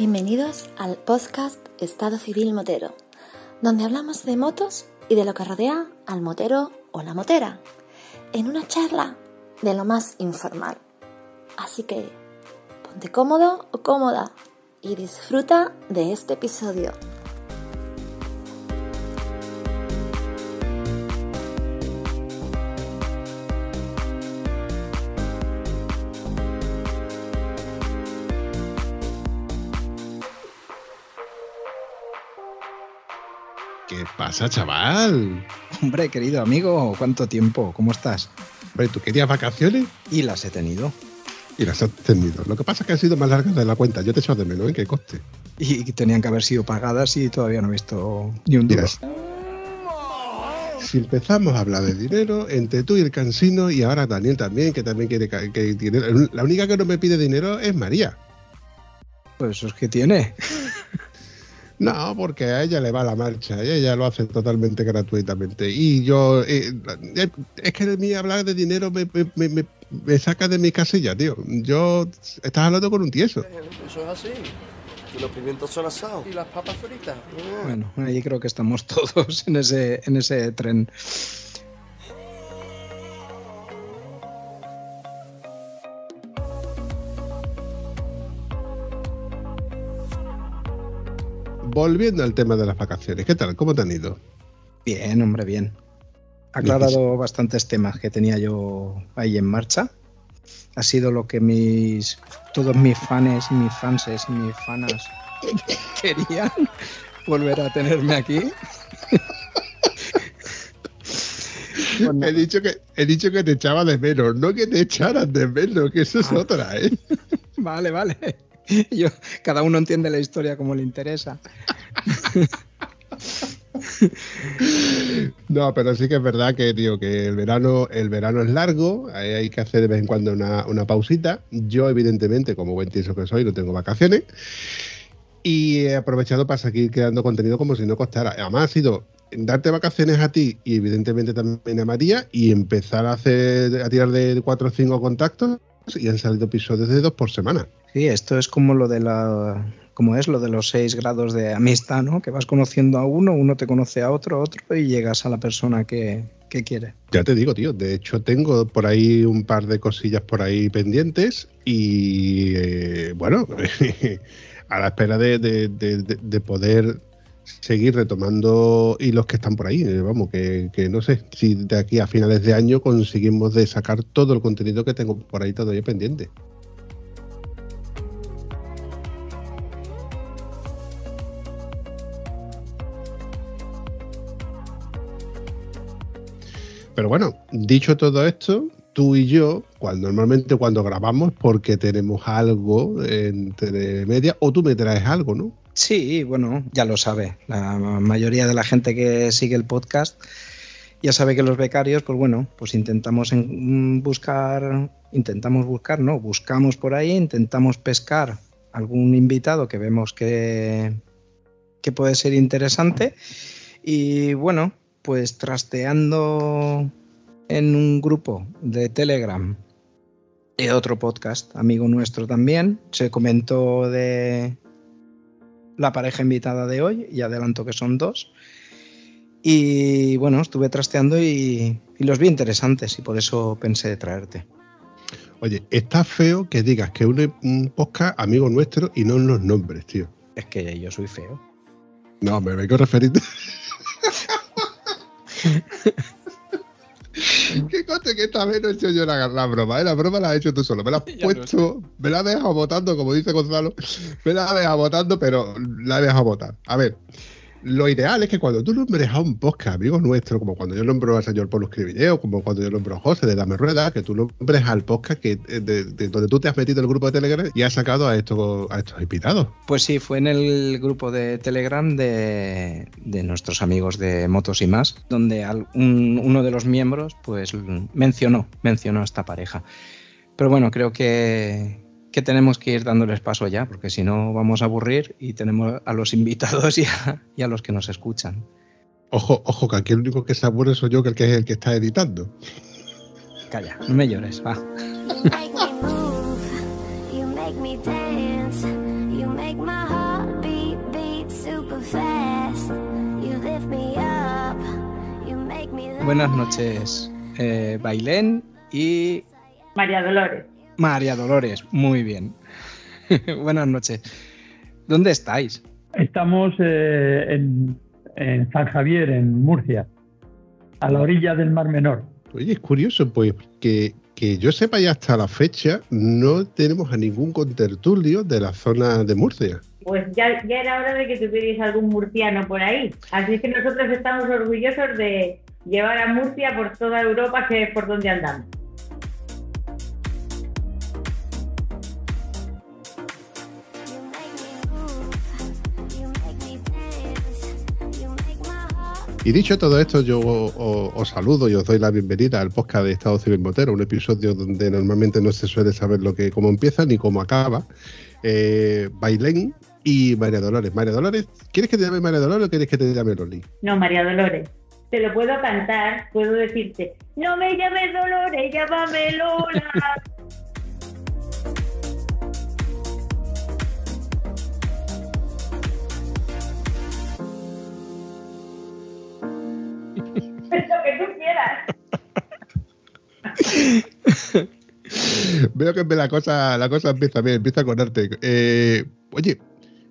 Bienvenidos al podcast Estado Civil Motero, donde hablamos de motos y de lo que rodea al motero o la motera, en una charla de lo más informal. Así que ponte cómodo o cómoda y disfruta de este episodio. Pasa, chaval? Hombre, querido amigo, ¿cuánto tiempo? ¿Cómo estás? Hombre, ¿tú querías vacaciones? Y las he tenido. Y las has tenido. Lo que pasa es que han sido más largas de la cuenta. Yo te echo de menos, ¿en qué coste? Y tenían que haber sido pagadas y todavía no he visto ni un duro. si empezamos a hablar de dinero, entre tú y el cansino, y ahora Daniel también, que también quiere que dinero. La única que no me pide dinero es María. Pues eso es que tiene. No, porque a ella le va la marcha y ella lo hace totalmente gratuitamente. Y yo, eh, eh, es que de mí hablar de dinero me, me, me, me, saca de mi casilla, tío. Yo, estás hablando con un tieso. Eso es así. Y los pimientos son asados. Y las papas fritas. Bueno, ahí creo que estamos todos en ese, en ese tren. Volviendo al tema de las vacaciones, ¿qué tal? ¿Cómo te han ido? Bien, hombre, bien. Ha aclarado bastantes temas que tenía yo ahí en marcha. Ha sido lo que mis todos mis fans y mis fanses y mis fanas querían volver a tenerme aquí. Bueno. He dicho que he dicho que te echaba de menos, no que te echaran de menos, que eso es Ah. otra, ¿eh? Vale, vale. Yo, cada uno entiende la historia como le interesa. No, pero sí que es verdad que, tío, que el verano, el verano es largo, hay, que hacer de vez en cuando una, una pausita. Yo, evidentemente, como buen tieso que soy, no tengo vacaciones. Y he aprovechado para seguir creando contenido como si no costara. Además, ha sido darte vacaciones a ti y, evidentemente, también a María y empezar a hacer a tirar de cuatro o cinco contactos y han salido episodios de dos por semana. Sí, esto es como lo de la es lo de los seis grados de amistad, ¿no? Que vas conociendo a uno, uno te conoce a otro, otro y llegas a la persona que, que quiere. Ya te digo, tío. De hecho, tengo por ahí un par de cosillas por ahí pendientes y eh, bueno, a la espera de, de, de, de, poder seguir retomando hilos que están por ahí. Eh, vamos, que, que, no sé si de aquí a finales de año conseguimos de sacar todo el contenido que tengo por ahí todavía pendiente. Pero bueno, dicho todo esto, tú y yo, cuando normalmente cuando grabamos, porque tenemos algo entre media, o tú me traes algo, ¿no? Sí, bueno, ya lo sabe. La mayoría de la gente que sigue el podcast ya sabe que los becarios, pues bueno, pues intentamos en buscar, intentamos buscar, no, buscamos por ahí, intentamos pescar algún invitado que vemos que, que puede ser interesante. Y bueno, pues trasteando en un grupo de Telegram de otro podcast, amigo nuestro también, se comentó de la pareja invitada de hoy y adelanto que son dos. Y bueno, estuve trasteando y, y los vi interesantes y por eso pensé traerte. Oye, está feo que digas que un, un podcast amigo nuestro y no los nombres, tío. Es que yo soy feo. No, me vengo a referir. ¿Qué coste que esta vez no he hecho yo la, la, broma? ¿eh? La broma la has hecho tú solo. Me la has ya puesto, me la has dejado votando, como dice Gonzalo. Me la has dejado votando, pero la he dejado votar. A ver, lo ideal es que cuando tú nombres a un podcast amigo nuestro, como cuando yo nombro al señor Pablo Escribideo, como cuando yo nombro a José de Dame Rueda, que tú nombres al podcast que, de, de, de donde tú te has metido en el grupo de Telegram y has sacado a estos, a estos invitados. Pues sí, fue en el grupo de Telegram de, de nuestros amigos de Motos y más, donde uno de los miembros pues mencionó, mencionó a esta pareja. Pero bueno, creo que, que tenemos que ir dándoles paso ya, porque si no vamos a aburrir y tenemos a los invitados y a, los que nos escuchan. Ojo, ojo, que aquí el único que se aburre soy yo, que que es el que está editando. Calla, no me llores, va. Buenas noches, eh, Bailén y... María Dolores. María Dolores, muy bien. Buenas noches. ¿Dónde estáis? Estamos eh, en, en San Javier, en Murcia, a la orilla del Mar Menor. Oye, es curioso, pues, que, que yo sepa ya hasta la fecha, no tenemos a ningún contertulio de la zona de Murcia. Pues ya, ya era hora de que tuvierais algún murciano por ahí. Así que nosotros estamos orgullosos de llevar a Murcia por toda Europa, que es por donde andamos. Y dicho todo esto, yo os, saludo y os doy la bienvenida al podcast de Estado Civil Motero, un episodio donde normalmente no se suele saber lo que cómo empieza ni cómo acaba. Eh, Bailén y María Dolores. María Dolores, ¿quieres que te llame María Dolores o quieres que te llame Loli? No, María Dolores. Te lo puedo cantar, puedo decirte, no me llames Dolores, llámame Lola. lo que tú quieras. Veo que la cosa, la cosa empieza bien, empieza con arte. Eh, oye,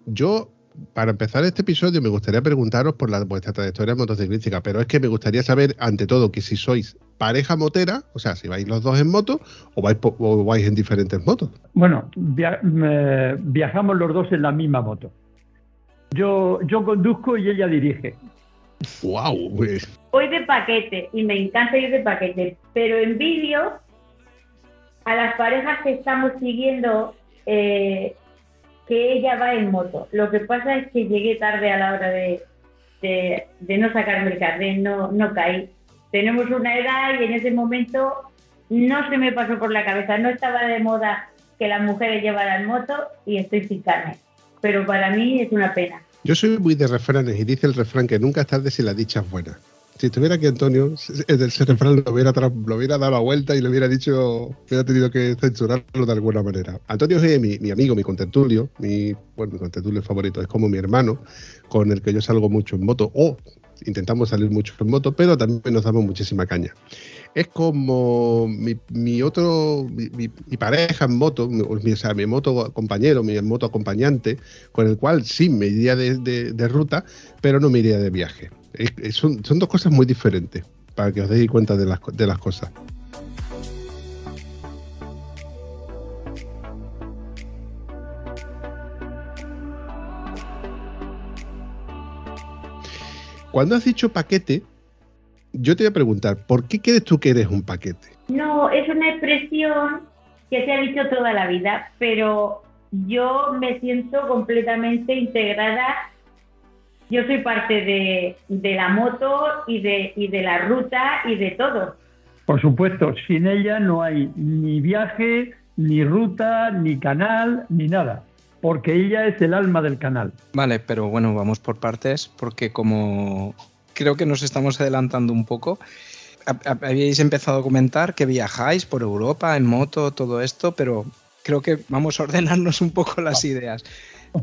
yo, para empezar este episodio, me gustaría preguntaros por la, vuestra trayectoria motociclística, pero es que me gustaría saber, ante todo, que si sois pareja motera, o sea, si vais los dos en moto o vais, o vais en diferentes motos. Bueno, via- eh, viajamos los dos en la misma moto. Yo, yo conduzco y ella dirige. ¡Wow! De paquete y me encanta ir de paquete, pero envidio a las parejas que estamos siguiendo eh, que ella va en moto. Lo que pasa es que llegué tarde a la hora de, no sacarme el carnet, no, no caí. Tenemos una edad y en ese momento no se me pasó por la cabeza, no estaba de moda que las mujeres llevaran moto y estoy sin. Pero para mí es una pena. Yo soy muy de refranes y dice el refrán que nunca es tarde si la dicha es buena. Si estuviera aquí Antonio, ese refrán lo hubiera, lo hubiera dado la vuelta y le hubiera dicho, hubiera tenido que censurarlo de alguna manera. Antonio es mi, mi amigo, mi contertulio, mi, bueno, mi contertulio favorito, es como mi hermano, con el que yo salgo mucho en moto, o intentamos salir mucho en moto, pero también nos damos muchísima caña. Es como mi, otro, mi, pareja en moto, o sea, mi moto compañero, mi moto acompañante, con el cual sí me iría de, ruta, pero no me iría de viaje. Son, son dos cosas muy diferentes, para que os deis cuenta de las, de las cosas. Cuando has dicho paquete, yo te voy a preguntar, ¿por qué crees tú que eres un paquete? No, es una expresión que se ha dicho toda la vida, pero yo me siento completamente integrada. Yo soy parte de, de la moto y de, y de la ruta y de todo. Por supuesto, sin ella no hay ni viaje, ni ruta, ni canal, ni nada. Porque ella es el alma del canal. Vale, pero bueno, vamos por partes, porque como creo que nos estamos adelantando un poco, hab- hab- habíais empezado a comentar que viajáis por Europa en moto, todo esto, pero creo que vamos a ordenarnos un poco las ideas.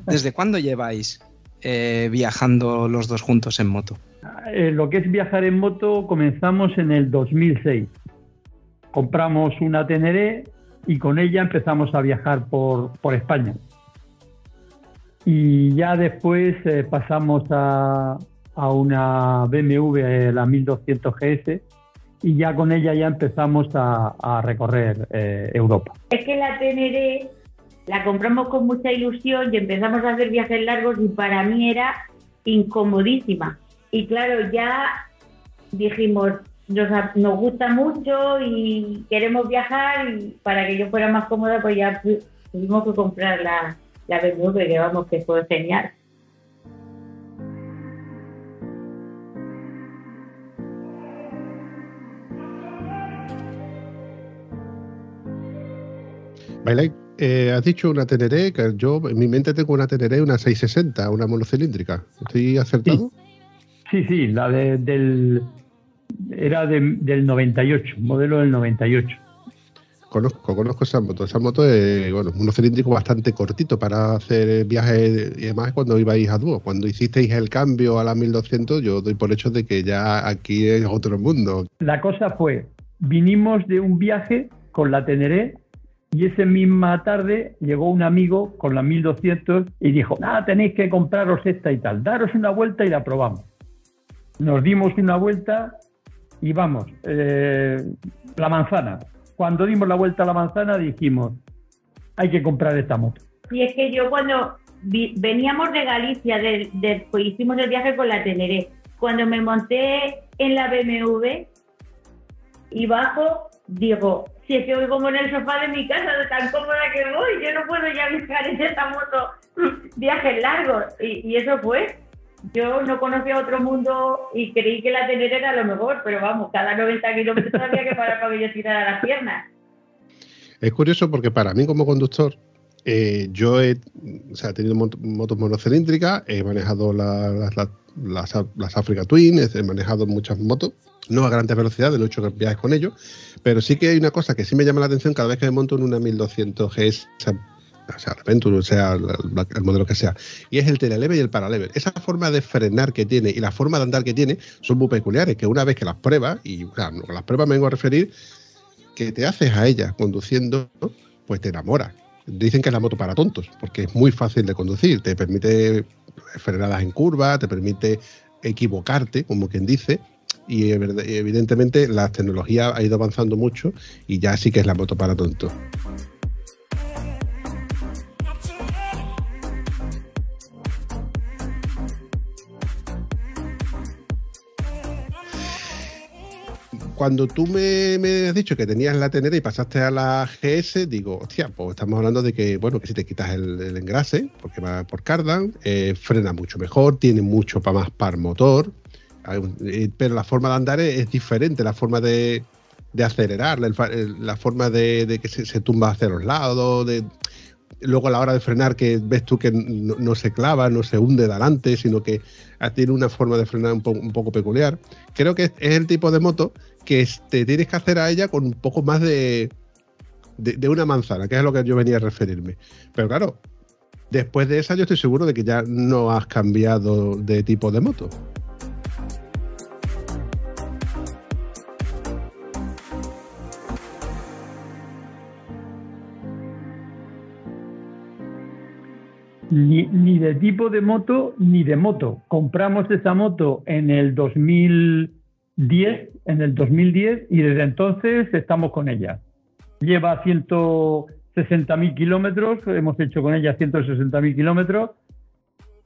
¿Desde cuándo lleváis eh, viajando los dos juntos en moto? Eh, lo que es viajar en moto comenzamos en el 2006. Compramos una Teneré y con ella empezamos a viajar por, por España. Y ya después eh, pasamos a, a una BMW, eh, la 1200 GS, y ya con ella ya empezamos a, a recorrer eh, Europa. Es que la Teneré la compramos con mucha ilusión y empezamos a hacer viajes largos y para mí era incomodísima. Y claro, ya dijimos, nos, nos gusta mucho y queremos viajar y para que yo fuera más cómoda, pues ya tu- tuvimos que comprar la, la BMW, que vamos, que fue genial. Bailey, eh, has dicho una Teneré, que yo en mi mente tengo una Teneré, una 660, una monocilíndrica. ¿Estoy acertado? Sí, sí, la de- del, era de- del 98, modelo del 98. Conozco, conozco esa moto. Esa moto es, bueno, un cilíndrico bastante cortito para hacer viajes y además cuando ibais a dúo. Cuando hicisteis el cambio a la 1200, yo doy por hecho de que ya aquí es otro mundo. La cosa fue, vinimos de un viaje con la Teneré y esa misma tarde llegó un amigo con la 1200 y dijo, nada, tenéis que compraros esta y tal, daros una vuelta y la probamos. Nos dimos una vuelta y vamos, eh, la manzana. Cuando dimos la vuelta a la manzana dijimos, hay que comprar esta moto. Y es que yo cuando veníamos de Galicia, pues hicimos el viaje con la Teneré, cuando me monté en la BMW y bajo, digo, si es que voy como en el sofá de mi casa, de tan cómoda que voy, yo no puedo ya viajar en esta moto viajes largos. Y, eso fue yo no conocía otro mundo y creí que la tener era lo mejor, pero vamos, cada 90 kilómetros había que parar para que yo tirara las piernas. Es curioso porque para mí como conductor, eh, yo he, o sea, tenido motos monocilíndricas, he manejado las, las, Africa Twin, he manejado muchas motos, no a grandes velocidades, no he hecho viajes con ellos, pero sí que hay una cosa que sí me llama la atención cada vez que me monto en una 1200 GS, o sea, Adventure, o sea, el, modelo que sea, y es el teleleve y el paraleve. Esa forma de frenar que tiene y la forma de andar que tiene son muy peculiares, que una vez que las pruebas, y o sea, con las pruebas me vengo a referir, que te haces a ella conduciendo, pues te enamoras. Dicen que es la moto para tontos, porque es muy fácil de conducir, te permite frenadas en curva, te permite equivocarte, como quien dice, y evidentemente la tecnología ha ido avanzando mucho y ya sí que es la moto para tontos. cuando tú me, has dicho que tenías la Tenere y pasaste a la GS, digo, hostia, pues estamos hablando de que, bueno, que si te quitas el, engrase, porque va por cardan, eh, frena mucho mejor, tiene mucho para más par motor, pero la forma de andar es, diferente, la forma de, acelerar, la, forma de, que se, tumba hacia los lados, de, luego a la hora de frenar que ves tú que no, se clava, no se hunde delante, sino que tiene una forma de frenar un, poco peculiar. Creo que es el tipo de moto que te tienes que hacer a ella con un poco más de, de, una manzana, que es a lo que yo venía a referirme. Pero claro, después de esa yo estoy seguro de que ya no has cambiado de tipo de moto. Ni, ni, de tipo de moto ni de moto. Compramos esa moto en el 2000, 10 en el 2010 y desde entonces estamos con ella. Lleva 160.000 kilómetros, hemos hecho con ella 160.000 kilómetros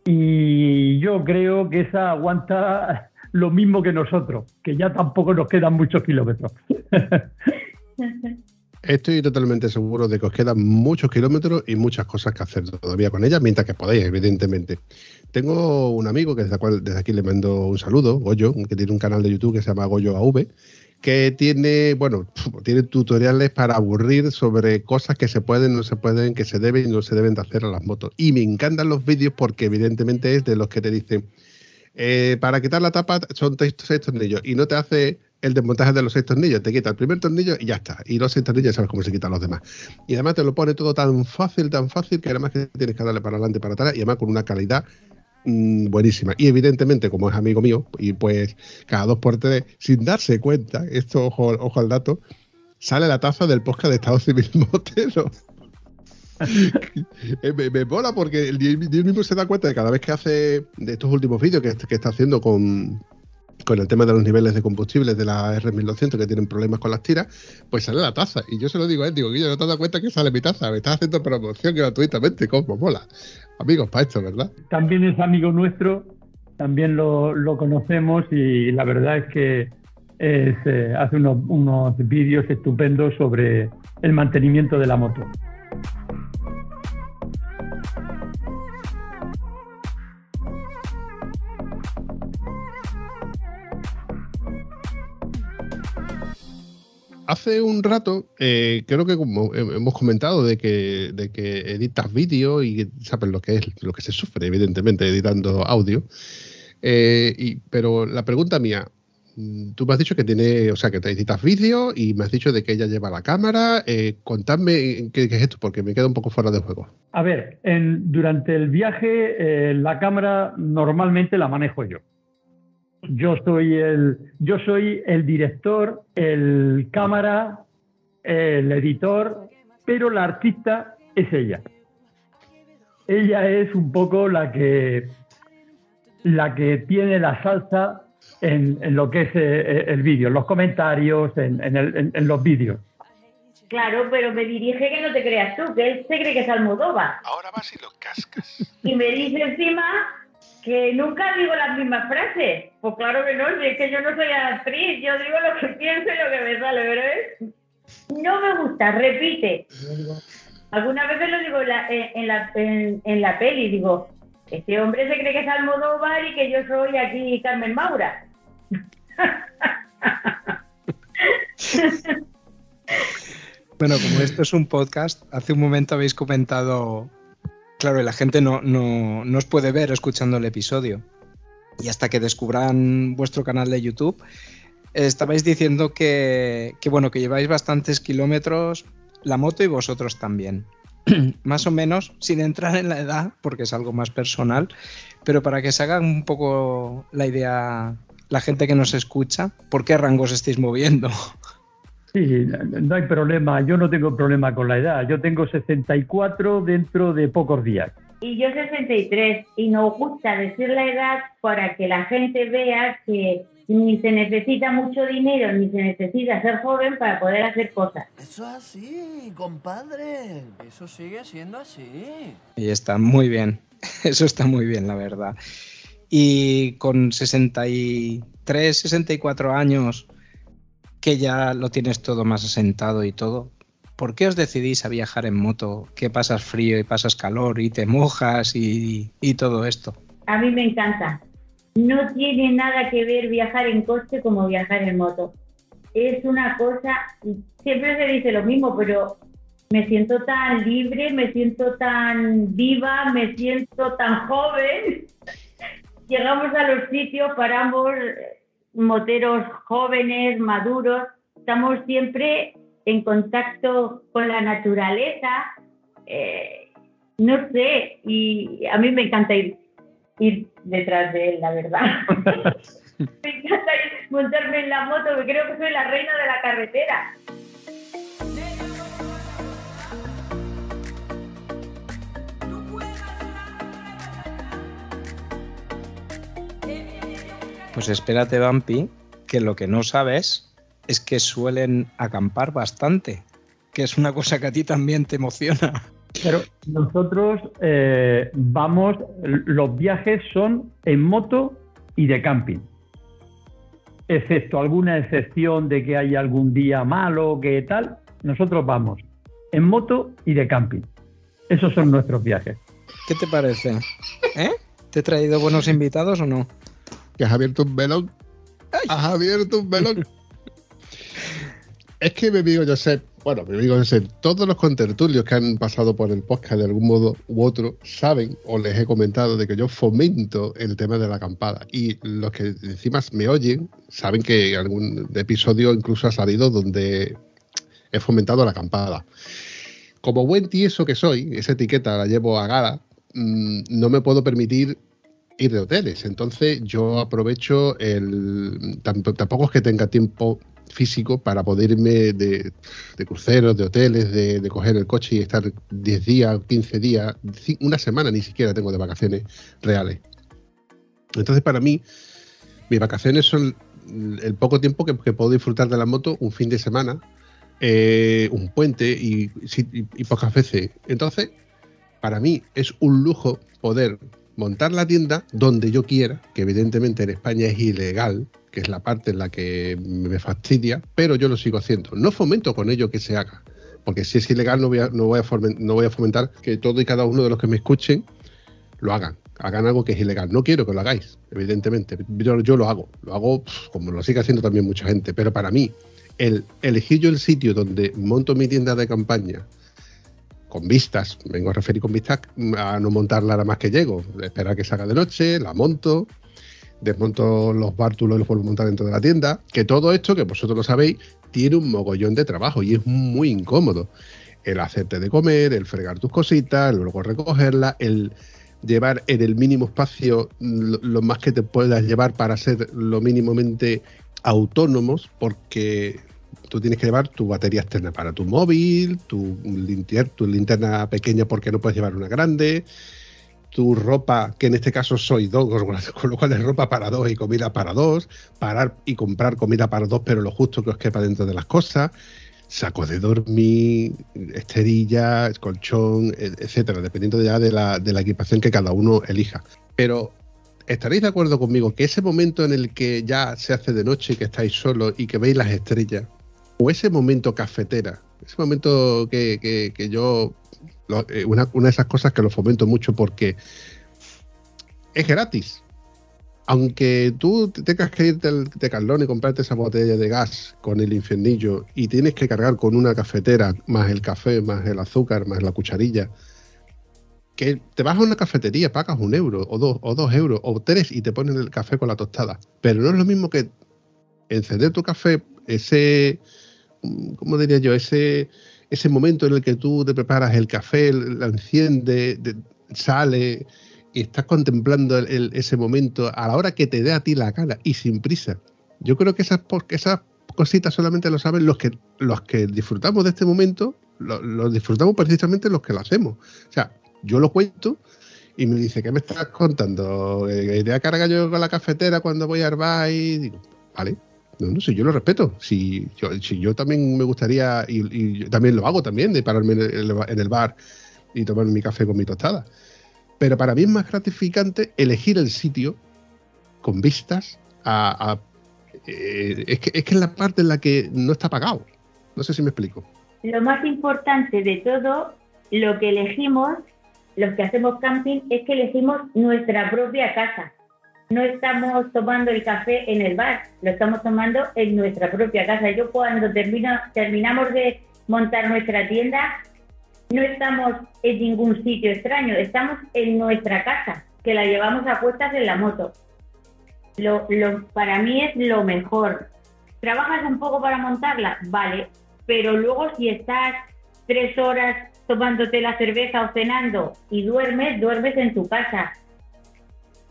y yo creo que esa aguanta lo mismo que nosotros, que ya tampoco nos quedan muchos kilómetros. Estoy totalmente seguro de que os quedan muchos kilómetros y muchas cosas que hacer todavía con ella, mientras que podéis, evidentemente. Tengo un amigo que desde, desde aquí le mando un saludo, Goyo, que tiene un canal de YouTube que se llama Goyo AV, que tiene, bueno, tiene tutoriales para aburrir sobre cosas que se pueden, no se pueden, que se deben y no se deben de hacer a las motos. Y me encantan los vídeos porque evidentemente es de los que te dicen, eh, para quitar la tapa son seis tornillos y no te hace el desmontaje de los seis tornillos, te quita el primer tornillo y ya está. Y los seis tornillos sabes cómo se quitan los demás. Y además te lo pone todo tan fácil, tan fácil, que además que tienes que darle para adelante, para atrás, y además con una calidad mm, buenísima. Y evidentemente, como es amigo mío, y pues cada dos por tres, sin darse cuenta, esto ojo, ojo al dato, sale la taza del podcast de Estado Civil Motero. Eh, me, me, mola porque día mismo se da cuenta de cada vez que hace de estos últimos vídeos que está haciendo con, con el tema de los niveles de combustible de la R1200 que tienen problemas con las tiras, pues sale la taza. Y yo se lo digo a él, digo, yo no te das cuenta que sale mi taza, me estás haciendo promoción gratuitamente, como mola. Amigos, para esto, ¿verdad? También es amigo nuestro, también lo, conocemos y la verdad es que eh, hace unos, unos vídeos estupendos sobre el mantenimiento de la moto. Hace un rato, eh, creo que como hemos comentado de que, editas vídeo y sabes lo que es, lo que se sufre, evidentemente, editando audio. Eh, y, pero la pregunta mía, mm, tú me has dicho que tiene, o sea, que te editas vídeo y me has dicho de que ella lleva la cámara. Eh, contadme qué, es esto, porque me queda un poco fuera de juego. A ver, en, durante el viaje eh, la cámara normalmente la manejo yo. Yo soy el, yo soy el director, el cámara, el editor, pero la artista es ella. Ella es un poco la que la que tiene la salsa en, lo que es eh, el vídeo, en los comentarios, en, los vídeos. Claro, pero me dirige que no te creas tú, que él se cree que es Almodóvar. Ahora vas y lo cascas. Y me dice encima que nunca digo las mismas frases. Pues claro que no, es que yo no soy actriz, yo digo lo que pienso y lo que me sale, pero es... No me gusta, repite. Algunas veces lo digo en la, en, la, en la peli, digo, este hombre se cree que es Almodóvar y que yo soy aquí Carmen Maura. Bueno, como esto es un podcast, hace un momento habéis comentado, claro, la gente no, no, os puede ver escuchando el episodio. Y hasta que descubran vuestro canal de YouTube, estabais diciendo que, que, bueno, que lleváis bastantes kilómetros la moto y vosotros también. más o menos, sin entrar en la edad, porque es algo más personal, pero para que se hagan un poco la idea la gente que nos escucha, ¿por qué rangos estáis moviendo? Sí, no hay problema, yo no tengo problema con la edad, yo tengo 64 dentro de pocos días. Y yo 63, y nos gusta decir la edad para que la gente vea que ni se necesita mucho dinero, ni se necesita ser joven para poder hacer cosas. Eso es así, compadre. Eso sigue siendo así. Y está muy bien. Eso está muy bien, la verdad. Y con 63, 64 años, que ya lo tienes todo más asentado y todo, ¿por qué os decidís a viajar en moto? Que pasas frío y pasas calor y te mojas y, y todo esto. A mí me encanta no tiene nada que ver viajar en coche como viajar en moto. Es una cosa, siempre se dice lo mismo, pero me siento tan libre, me siento tan viva, me siento tan joven. Llegamos a los sitios, paramos moteros jóvenes, maduros, estamos siempre en contacto con la naturaleza. Eh, no sé, y a mí me encanta ir ir detrás de él, la verdad. Me encanta montarme en la moto, que creo que soy la reina de la carretera. Pues espérate, Vampi, que lo que no sabes es que suelen acampar bastante, que es una cosa que a ti también te emociona. Pero nosotros eh, vamos, los viajes son en moto y de camping. Excepto alguna excepción de que haya algún día malo, que tal, nosotros vamos en moto y de camping. Esos son nuestros viajes. ¿Qué te parece? ¿Eh? ¿Te he traído buenos invitados o no? ¿Que has abierto un melón? ¿Has abierto un melón? es que mi amigo Josep bueno, me digo, todos los contertulios que han pasado por el podcast de algún modo u otro saben o les he comentado de que yo fomento el tema de la acampada. Y los que encima me oyen saben que algún episodio incluso ha salido donde he fomentado la acampada. Como buen tieso que soy, esa etiqueta la llevo a gala, mm, no me puedo permitir ir de hoteles. Entonces yo aprovecho el... Tampoco es que tenga tiempo físico para poder irme de, cruceros, de hoteles, de, coger el coche y estar 10 días, 15 días, una semana ni siquiera tengo de vacaciones reales. Entonces, para mí, mis vacaciones son el poco tiempo que, puedo disfrutar de la moto, un fin de semana, eh, un puente y, y pocas veces. Entonces, para mí es un lujo poder montar la tienda donde yo quiera, que evidentemente en España es ilegal, que es la parte en la que me fastidia, pero yo lo sigo haciendo. No fomento con ello que se haga, porque si es ilegal no voy a, no voy a, fomentar, no voy a fomentar que todo y cada uno de los que me escuchen lo hagan, hagan algo que es ilegal. No quiero que lo hagáis, evidentemente, yo, yo lo hago, lo hago como lo sigue haciendo también mucha gente, pero para mí, el elegir yo el sitio donde monto mi tienda de campaña, con vistas, vengo a referir con vistas a no montarla nada más que llego, esperar que salga de noche, la monto, desmonto los bártulos y los vuelvo a montar dentro de la tienda. Que todo esto, que vosotros lo sabéis, tiene un mogollón de trabajo y es muy incómodo. El hacerte de comer, el fregar tus cositas, luego recogerlas, el llevar en el mínimo espacio lo más que te puedas llevar para ser lo mínimamente autónomos, porque tú tienes que llevar tu batería externa para tu móvil, tu, linter- tu linterna pequeña porque no puedes llevar una grande, tu ropa, que en este caso soy dos, con lo cual es ropa para dos y comida para dos, parar y comprar comida para dos, pero lo justo que os quepa dentro de las cosas, sacos de dormir, esterilla, colchón, e- etcétera, dependiendo ya de la, de la equipación que cada uno elija. Pero ¿estaréis de acuerdo conmigo que ese momento en el que ya se hace de noche y que estáis solos y que veis las estrellas, o ese momento cafetera, ese momento que, que- yo, eh, una, una de esas cosas que lo fomento mucho porque es gratis. Aunque tú te- tengas que irte al Decathlon y comprarte esa botella de gas con el infiernillo y tienes que cargar con una cafetera, más el café, más el azúcar, más la cucharilla, que te vas a una cafetería, pagas un euro, o dos, o dos euros, o tres, y te ponen el café con la tostada. Pero no es lo mismo que encender tu café, ese, ¿cómo diría yo? Ese, ese momento en el que tú te preparas el café, la enciendes, de- sale y estás contemplando el- ese momento a la hora que te dé a ti la gana y sin prisa. Yo creo que esas, esas cositas solamente lo saben los que, los que disfrutamos de este momento, lo, lo disfrutamos precisamente los que lo hacemos. O sea, yo lo cuento y me dice, ¿qué me estás contando? Eh, ¿Iré a cargar yo con la cafetera cuando voy al bar? Y digo, vale, no, no sé, yo lo respeto. Si yo, si yo también me gustaría, y, también lo hago también, de pararme en el, en el bar y tomar mi café con mi tostada. Pero para mí es más gratificante elegir el sitio con vistas a... a- eh, es, que, es que es la parte en la que no está pagado. No sé si me explico. Lo más importante de todo, lo que elegimos, los que hacemos camping, es que elegimos nuestra propia casa. No estamos tomando el café en el bar, lo estamos tomando en nuestra propia casa. Yo cuando terminamos de montar nuestra tienda, no estamos en ningún sitio extraño, estamos en nuestra casa, que la llevamos a puestas en la moto. Lo, lo- para mí es lo mejor. ¿Trabajas un poco para montarla? Vale, pero luego si estás tres horas tomándote la cerveza o cenando y duermes, duermes en tu casa,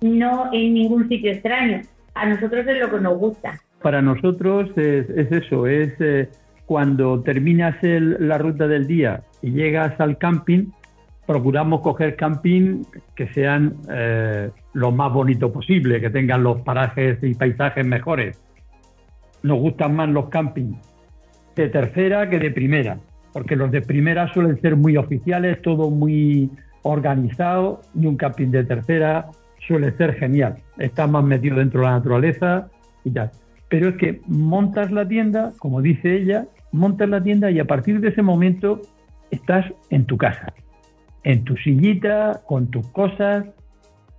no en ningún sitio extraño. A nosotros es lo que nos gusta. Para nosotros es, es eso, es eh, cuando terminas la ruta del día y llegas al camping, procuramos coger camping que sean eh, lo más bonito posible, que tengan los parajes y paisajes mejores. Nos gustan más los campings de tercera que de primera, porque los de primera suelen ser muy oficiales, todo muy organizado, y un camping de tercera suele ser genial. Está más metido dentro de la naturaleza y tal. Pero es que montas la tienda, como dice ella, montas la tienda y a partir de ese momento estás en tu casa, en tu sillita, con tus cosas,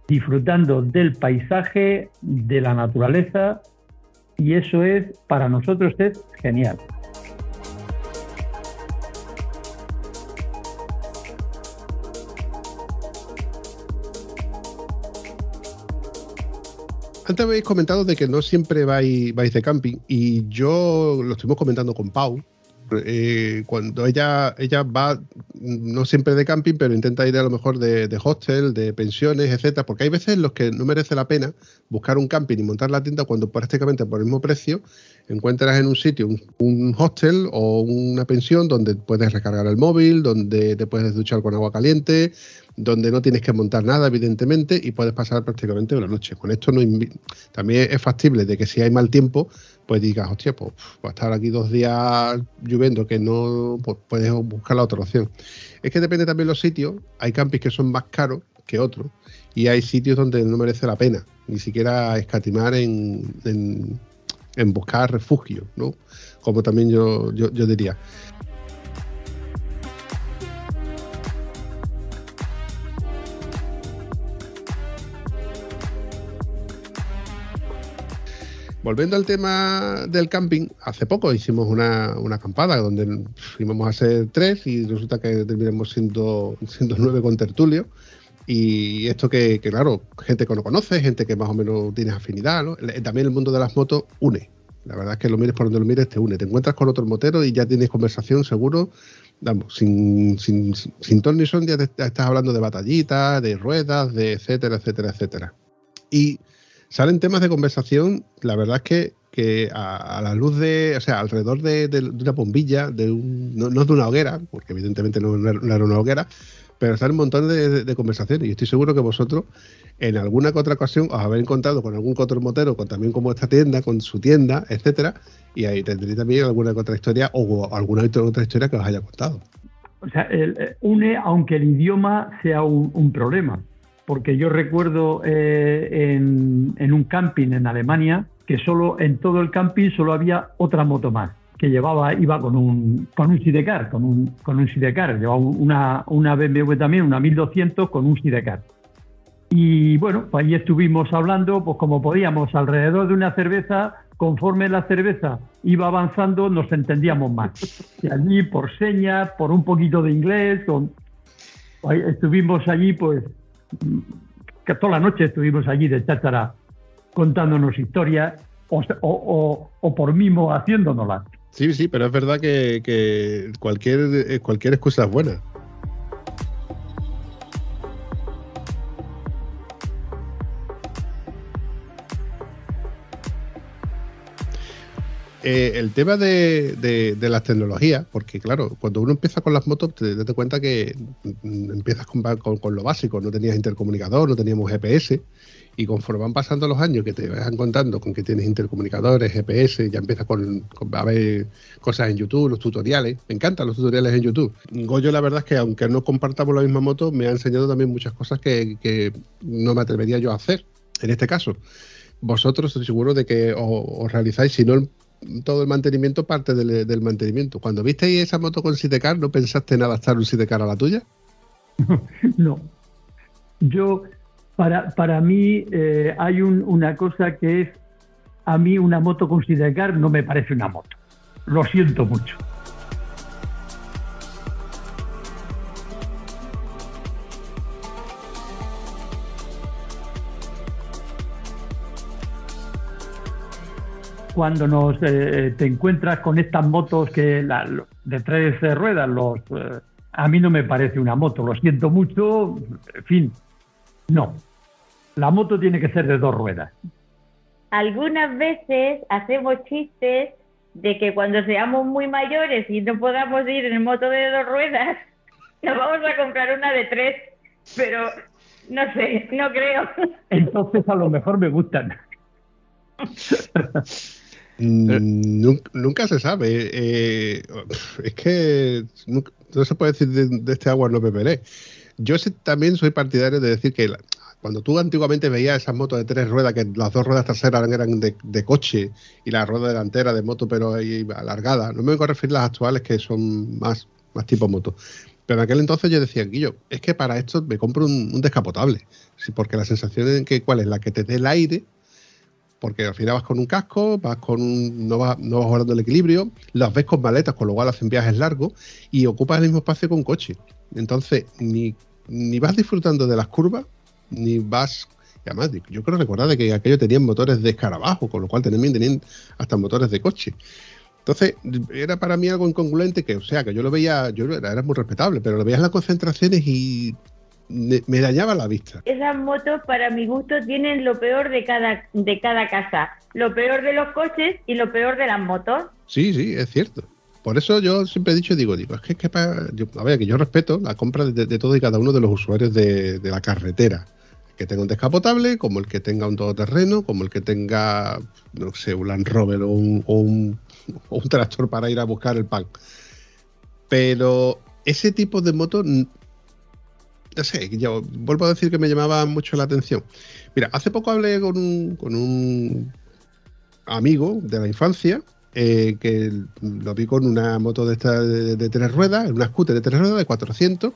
disfrutando del paisaje, de la naturaleza y eso es, para nosotros es genial. Antes habéis comentado de que no siempre vais, vais de camping y yo lo estuvimos comentando con Pau. eh, cuando ella, ella va, no siempre de camping, pero intenta ir a lo mejor de, hostel, de pensiones, etcétera, porque hay veces en los que no merece la pena buscar un camping y montar la tienda cuando prácticamente por el mismo precio encuentras en un sitio un hostel o una pensión donde puedes recargar el móvil, donde te puedes duchar con agua caliente, donde no tienes que montar nada, evidentemente, y puedes pasar prácticamente una noche. Con esto no también es factible de que si hay mal tiempo, pues digas, hostia, pues va a estar aquí dos días lloviendo, que no pues puedes buscar la otra opción. Es que depende también de los sitios, hay campings que son más caros que otros, y hay sitios donde no merece la pena, ni siquiera escatimar en, en, en buscar refugio, ¿no? Como también yo, yo, yo diría. Volviendo al tema del camping, hace poco hicimos una, una acampada donde íbamos a ser tres y resulta que terminamos siendo, siendo nueve con tertulio. Y esto que, claro, gente que no conoce, gente que más o menos tienes afinidad, ¿no? También el mundo de las motos une. La verdad es que lo mires por donde lo mires, te une. Te encuentras con otro motero y ya tienes conversación seguro. Sin, sin, sin ton ni son, ya, estás hablando de batallitas, de ruedas, de etcétera, etcétera, etcétera. Y salen temas de conversación, la verdad es que, que a, la luz de, o sea, alrededor de, una bombilla, de un, no, no, de una hoguera, porque evidentemente no, era una hoguera, pero salen un montón de, conversaciones y estoy seguro que vosotros en alguna que otra ocasión os habéis encontrado con algún otro motero, con también como esta tienda, con su tienda, etcétera, y ahí tendréis también alguna que otra historia o alguna otra historia que os haya contado. O sea, el, une aunque el idioma sea un, problema, porque yo recuerdo eh, en, en un camping en Alemania que solo en todo el camping solo había otra moto más que llevaba, iba con un, con un sidecar, con un, con un sidecar, llevaba una, una BMW también, una 1200 con un sidecar. Y bueno, pues ahí estuvimos hablando, pues como podíamos, alrededor de una cerveza, conforme la cerveza iba avanzando, nos entendíamos más. Y allí por señas, por un poquito de inglés, con... estuvimos allí, pues, que toda la noche estuvimos allí de cháchara contándonos historias o, por mimo haciéndonoslas. Sí, sí, pero es verdad que, cualquier, eh, cualquier excusa es buena. Eh, el tema de, las tecnologías, porque claro, cuando uno empieza con las motos, te das cuenta que mm, empiezas con, lo básico, no tenías intercomunicador, no teníamos GPS, y conforme van pasando los años que te van contando con que tienes intercomunicadores, GPS, ya empiezas con, a ver cosas en YouTube, los tutoriales. Me encantan los tutoriales en YouTube. Goyo, la verdad es que aunque no compartamos la misma moto, me ha enseñado también muchas cosas que, no me atrevería yo a hacer. En este caso, vosotros estoy seguro de que os, realizáis, si no todo el mantenimiento, parte del, mantenimiento. Cuando visteis esa moto con Sidecar, ¿no pensaste en adaptar un Sidecar a la tuya? no. Yo para, para mí eh, hay una cosa que es, a mí una moto con sidecar no me parece una moto. Lo siento mucho. Cuando nos eh, te encuentras con estas motos que de tres ruedas, los, eh, a mí no me parece una moto, lo siento mucho, en fin, no la moto tiene que ser de dos ruedas. Algunas veces hacemos chistes de que cuando seamos muy mayores y no podamos ir en moto de dos ruedas, nos vamos a comprar una de tres, pero no sé, no creo. Entonces a lo mejor me gustan. Mm, nunca, se sabe. Eh, es que no se puede decir de, este agua no beberé. Yo también soy partidario de decir que cuando tú antiguamente veías esas motos de tres ruedas, que las dos ruedas traseras eran de, coche y la rueda delantera de moto, pero ahí alargada, no me voy a referir a las actuales que son más, más tipo moto. Pero en aquel entonces yo decía, Guillo, es que para esto me compro un, descapotable. Sí, porque la sensación es que, ¿cuál es? La que te dé el aire, porque al final vas con un casco, vas con no, vas, no vas guardando el equilibrio, las ves con maletas, con lo cual hacen viajes largos y ocupas el mismo espacio con coche. Entonces, ni, ni vas disfrutando de las curvas, ni vas. Además, yo creo recordar de que aquello tenían motores de escarabajo, con lo cual también tenían hasta motores de coche. Entonces, era para mí algo incongruente que, o sea, que yo lo veía, yo era, muy respetable, pero lo veía en las concentraciones y me, dañaba la vista. Esas motos, para mi gusto, tienen lo peor de cada, de cada casa. Lo peor de los coches y lo peor de las motos. Sí, sí, es cierto. Por eso yo siempre he dicho, digo, digo, es que, que yo, a ver, que yo respeto la compra de, de, todo y cada uno de los usuarios de, de la carretera que tenga un descapotable, como el que tenga un todoterreno, como el que tenga, no sé, un Land Rover o un, tractor para ir a buscar el pan. Pero ese tipo de moto, no sé, yo vuelvo a decir que me llamaba mucho la atención. Mira, hace poco hablé con un, amigo de la infancia eh, que lo vi con una moto de, esta de, de, tres ruedas, una scooter de tres ruedas de 400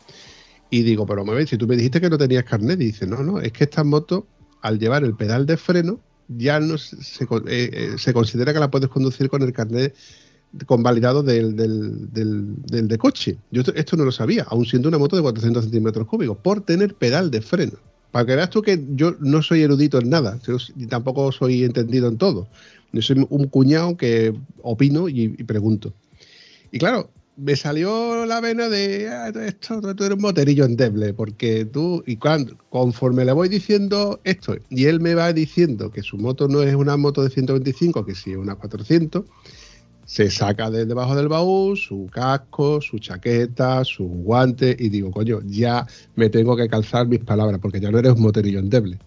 y digo, pero me si tú me dijiste que no tenías carnet, dice, no, no, es que esta moto, al llevar el pedal de freno, ya no se, eh, eh, se considera que la puedes conducir con el carnet convalidado del, del, del, de coche. Yo esto, no lo sabía, aún siendo una moto de 400 centímetros cúbicos, por tener pedal de freno. Para que veas tú que yo no soy erudito en nada, ni tampoco soy entendido en todo. Yo soy un cuñado que opino y, pregunto. Y claro, me salió la vena de ah, esto, eres un moterillo endeble, porque tú, y cuando, conforme le voy diciendo esto, y él me va diciendo que su moto no es una moto de 125, que sí es una 400, se saca de debajo del baúl su casco, su chaqueta, su guante y digo, coño, ya me tengo que calzar mis palabras porque ya no eres un moterillo endeble.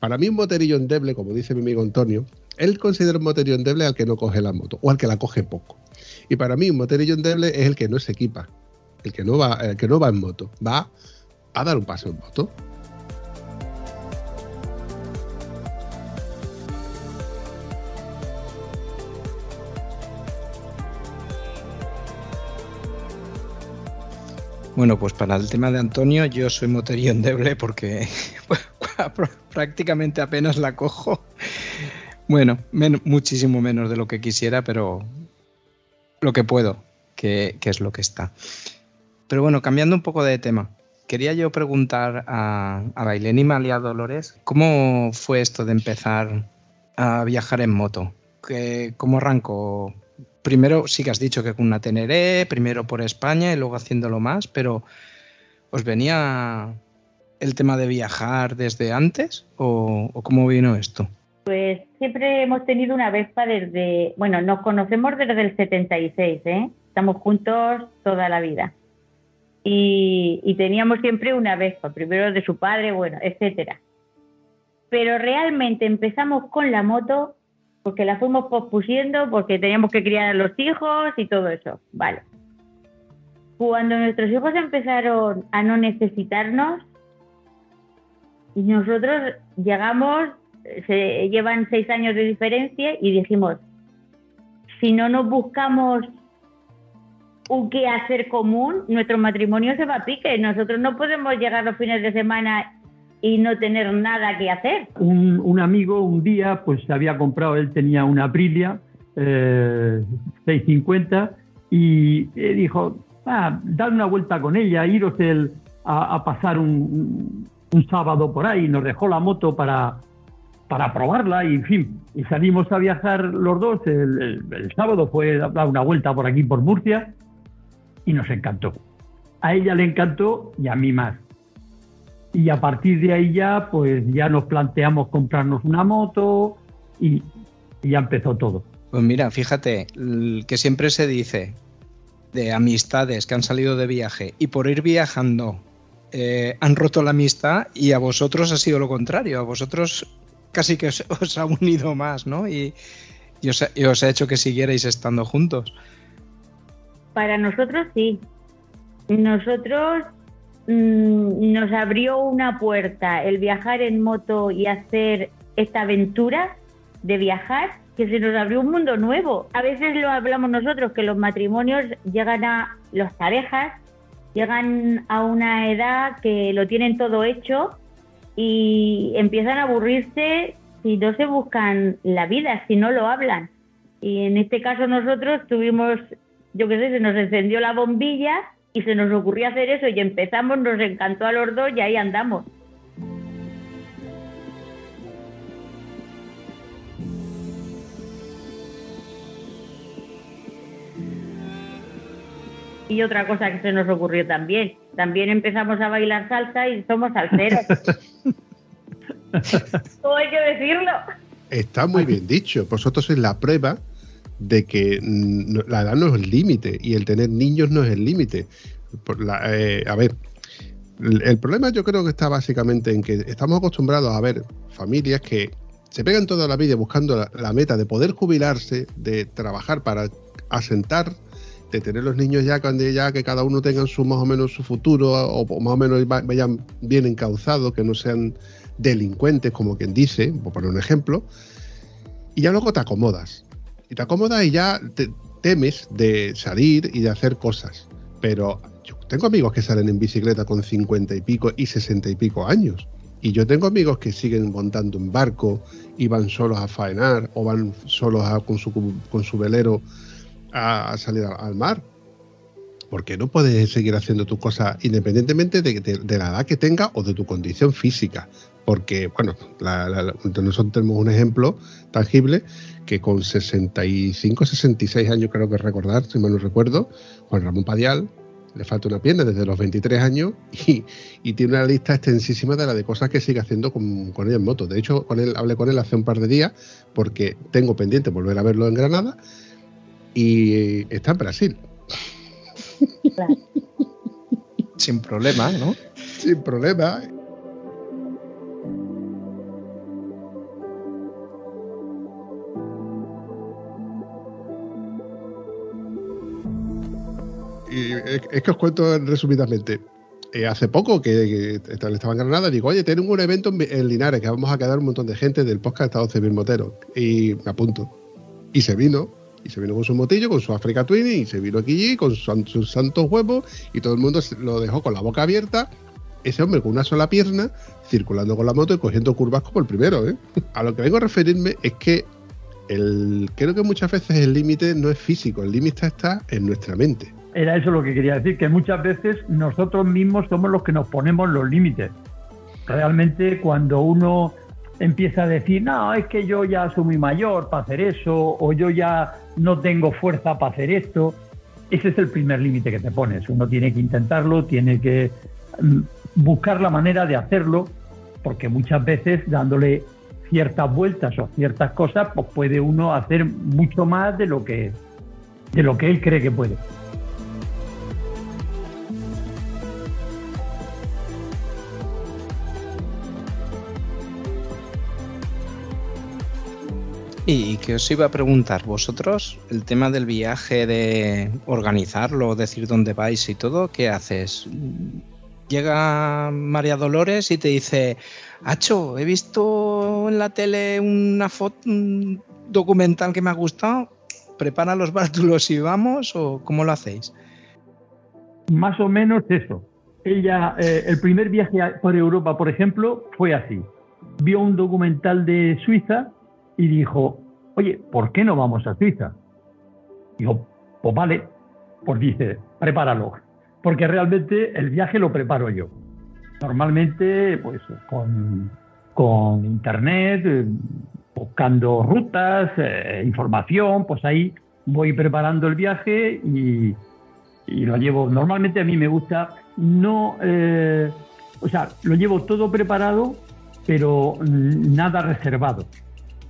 Para mí un moterillo endeble, como dice mi amigo Antonio, él considera un moterillo endeble al que no coge la moto o al que la coge poco. Y para mí un moterillo endeble es el que no se equipa, el que no va, el que no va en moto, va a dar un paso en moto. Bueno, pues para el tema de Antonio, yo soy moterío endeble porque prácticamente apenas la cojo. Bueno, muchísimo menos de lo que quisiera, pero lo que puedo, que, es lo que está. Pero bueno, cambiando un poco de tema, quería yo preguntar a, a Bailén y Malia Dolores, ¿cómo fue esto de empezar a viajar en moto? ¿Cómo arrancó primero sí que has dicho que con una Teneré, primero por España y luego haciéndolo más, pero ¿os venía el tema de viajar desde antes o, cómo vino esto? Pues siempre hemos tenido una Vespa desde, bueno, nos conocemos desde el 76, ¿eh? Estamos juntos toda la vida. Y, y teníamos siempre una Vespa, primero de su padre, bueno, etcétera. Pero realmente empezamos con la moto porque la fuimos pospusiendo, porque teníamos que criar a los hijos y todo eso. Vale. Cuando nuestros hijos empezaron a no necesitarnos, nosotros llegamos, se llevan seis años de diferencia y dijimos, si no nos buscamos un qué hacer común, nuestro matrimonio se va a pique. Nosotros no podemos llegar los fines de semana y no tener nada que hacer. Un, amigo un día pues había comprado, él tenía una Aprilia 650 eh, y dijo, ah, dar una vuelta con ella, iros el, a, pasar un, sábado por ahí, nos dejó la moto para, para probarla y en fin, y salimos a viajar los dos, el, el sábado fue a dar una vuelta por aquí por Murcia y nos encantó. A ella le encantó y a mí más y a partir de ahí ya, pues ya nos planteamos comprarnos una moto y, ya empezó todo. Pues mira, fíjate, que siempre se dice de amistades que han salido de viaje y por ir viajando eh, han roto la amistad y a vosotros ha sido lo contrario, a vosotros casi que os, ha unido más, ¿no? Y, os, y os ha hecho que siguierais estando juntos. Para nosotros sí. Nosotros Mm, nos abrió una puerta el viajar en moto y hacer esta aventura de viajar, que se nos abrió un mundo nuevo. A veces lo hablamos nosotros, que los matrimonios llegan a, las parejas, llegan a una edad que lo tienen todo hecho y empiezan a aburrirse si no se buscan la vida, si no lo hablan. Y en este caso nosotros tuvimos, yo qué sé, se nos encendió la bombilla y se nos ocurrió hacer eso y empezamos, nos encantó a los dos y ahí andamos. Y otra cosa que se nos ocurrió también, también empezamos a bailar salsa y somos salseros. Todo hay que decirlo. Está muy bien dicho. Vosotros sois la prueba de que la edad no es el límite y el tener niños no es el límite. Eh, a ver, el, problema yo creo que está básicamente en que estamos acostumbrados a ver familias que se pegan toda la vida buscando la, meta de poder jubilarse, de trabajar para asentar, de tener los niños ya ya que cada uno tenga su más o menos su futuro o, más o menos vayan bien encauzados, que no sean delincuentes como quien dice, por poner un ejemplo, y ya luego te acomodas y te acomodas y ya te temes de salir y de hacer cosas. Pero yo tengo amigos que salen en bicicleta con 50 y pico y 60 y pico años. Y yo tengo amigos que siguen montando un barco y van solos a faenar o van solos con, su, con su velero a, salir al, mar. Porque no puedes seguir haciendo tus cosas independientemente de, la edad que tengas o de tu condición física. Porque, bueno, nosotros tenemos un ejemplo tangible que con 65, 66 años, creo que recordar, si mal no recuerdo, Juan Ramón Padial, le falta una pierna desde los 23 años y, tiene una lista extensísima de la de cosas que sigue haciendo con, con él en moto. De hecho, con él hablé con él hace un par de días porque tengo pendiente volver a verlo en Granada y está en Brasil. Sin problema, ¿no? Sin problema. Y es, que os cuento resumidamente. Eh, hace poco que, estaba en Granada, digo, oye, tenemos un evento en, Linares que vamos a quedar un montón de gente del podcast Estado Civil Motero. Y me apunto. Y se vino, y se vino con su motillo, con su Africa Twin, y se vino aquí con sus santos huevos, y todo el mundo lo dejó con la boca abierta. Ese hombre con una sola pierna, circulando con la moto y cogiendo curvas como el primero. ¿eh? A lo que vengo a referirme es que el, creo que muchas veces el límite no es físico, el límite está en nuestra mente. Era eso lo que quería decir, que muchas veces nosotros mismos somos los que nos ponemos los límites. Realmente cuando uno empieza a decir, no, es que yo ya soy muy mayor para hacer eso, o yo ya no tengo fuerza para hacer esto, ese es el primer límite que te pones. Uno tiene que intentarlo, tiene que mm, buscar la manera de hacerlo, porque muchas veces dándole ciertas vueltas o ciertas cosas, pues puede uno hacer mucho más de lo que, de lo que él cree que puede. Y que os iba a preguntar, vosotros, el tema del viaje, de organizarlo, decir dónde vais y todo, ¿qué haces? Llega María Dolores y te dice, Hacho, he visto en la tele una foto, un documental que me ha gustado, prepara los bártulos y vamos, o cómo lo hacéis? Más o menos eso. Ella, eh, el primer viaje por Europa, por ejemplo, fue así. Vio un documental de Suiza y dijo, oye, ¿por qué no vamos a Suiza? Digo, pues vale, pues dice, prepáralo, porque realmente el viaje lo preparo yo. Normalmente, pues con, con internet, eh, buscando rutas, eh, información, pues ahí voy preparando el viaje y, y, lo llevo. Normalmente a mí me gusta no, eh, o sea, lo llevo todo preparado, pero nada reservado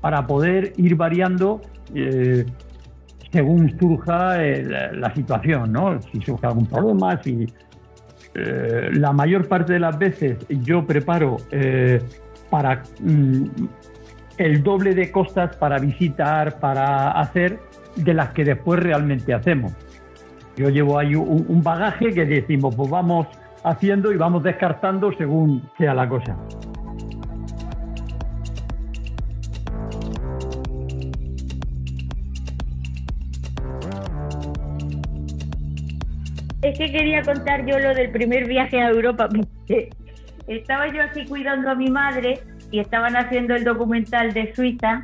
para poder ir variando eh, según surja eh, la, situación, ¿no? Si surge algún problema, si eh, la mayor parte de las veces yo preparo para mm, el doble de costas para visitar, para hacer, de las que después realmente hacemos. Yo llevo ahí un bagaje que decimos, pues vamos haciendo y vamos descartando según sea la cosa. Es que quería contar yo lo del primer viaje a Europa. Estaba yo así cuidando a mi madre y estaban haciendo el documental de Suiza.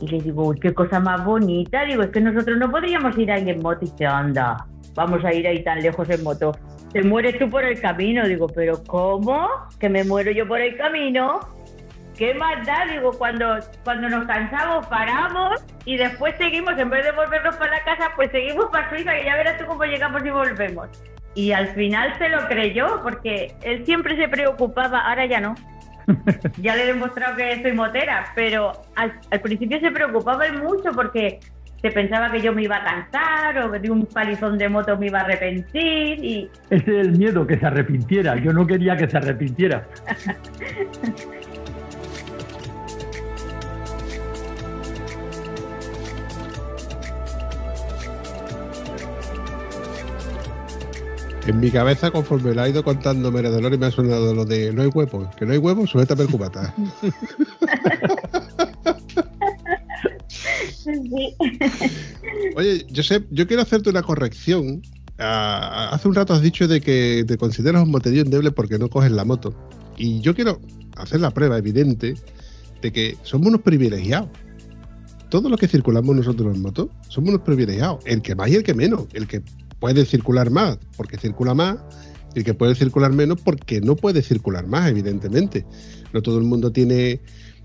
Y le digo, uy, qué cosa más bonita. Digo, es que nosotros no podríamos ir ahí en moto. Y dice, anda, vamos a ir ahí tan lejos en moto. Te mueres tú por el camino. Digo, pero ¿cómo? ¿Que me muero yo por el camino? ¿Qué más da? Digo, cuando, cuando nos cansamos paramos y después seguimos, en vez de volvernos para la casa, pues seguimos para Suiza, que ya verás tú cómo llegamos y volvemos. Y al final se lo creyó, porque él siempre se preocupaba, ahora ya no. ya le he demostrado que soy motera, pero al, principio se preocupaba él mucho porque se pensaba que yo me iba a cansar o que de un palizón de moto me iba a arrepentir y... Ese es el miedo, que se arrepintiera. Yo no quería que se arrepintiera. En mi cabeza, conforme la ha ido contando Mera Dolores, me ha sonado lo de no hay huevos, que no hay huevos, suéltame el cubata. Oye, sé, yo quiero hacerte una corrección. Ah, hace un rato has dicho de que te consideras un moterío endeble porque no coges la moto. Y yo quiero hacer la prueba evidente de que somos unos privilegiados. todos los que circulamos nosotros en moto somos unos privilegiados, el que más y el que menos, el que puede circular más porque circula más, y el que puede circular menos porque no puede circular más, evidentemente. No todo el mundo tiene,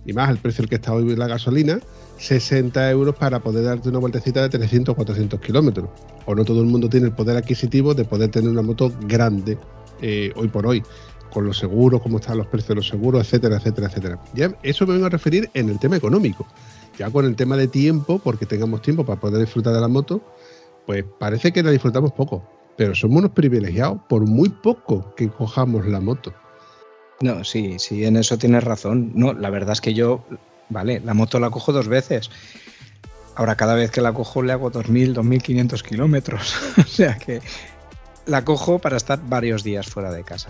y más al precio al que está hoy la gasolina, 60 euros para poder darte una vueltecita de 300 o 400 kilómetros. O no todo el mundo tiene el poder adquisitivo de poder tener una moto grande eh, hoy por hoy, con los seguros, cómo están los precios de los seguros, etcétera, etcétera, etcétera. Ya eso me vengo a referir en el tema económico. Ya con el tema de tiempo, porque tengamos tiempo para poder disfrutar de la moto, pues parece que la disfrutamos poco, pero somos unos privilegiados por muy poco que cojamos la moto. No, sí, sí, en eso tienes razón. No, la verdad es que yo, vale, la moto la cojo dos veces. Ahora cada vez que la cojo le hago 2.000, 2.500 kilómetros. o sea que la cojo para estar varios días fuera de casa.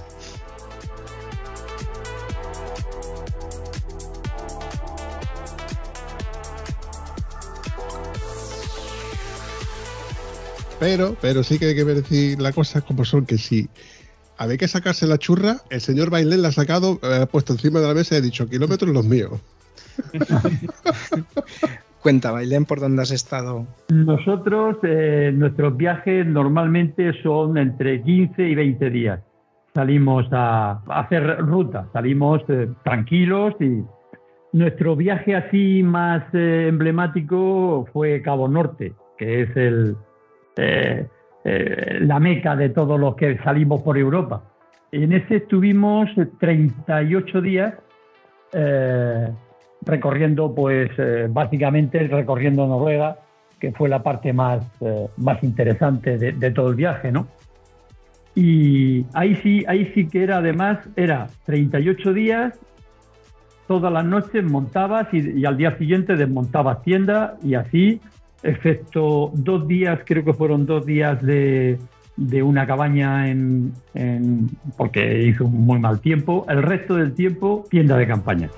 Pero, pero sí que hay que decir las cosas como son, que si había que sacarse la churra, el señor Bailén la ha sacado, eh, ha puesto encima de la mesa y ha dicho, kilómetros los míos. Cuenta, Bailén, ¿por dónde has estado? Nosotros, eh, nuestros viajes normalmente son entre 15 y 20 días. Salimos a, a hacer ruta, salimos eh, tranquilos y nuestro viaje así más eh, emblemático fue Cabo Norte, que es el, eh, eh, la meca de todos los que salimos por Europa. En ese estuvimos 38 días eh, recorriendo, pues eh, básicamente recorriendo Noruega, que fue la parte más, eh, más interesante de, de todo el viaje, ¿no? Y ahí sí, ahí sí que era además, era 38 días, todas las noches montabas y, y al día siguiente desmontabas tienda y así, excepto dos días, creo que fueron dos días de, de una cabaña en, en- porque hizo muy mal tiempo, el resto del tiempo tienda de campaña.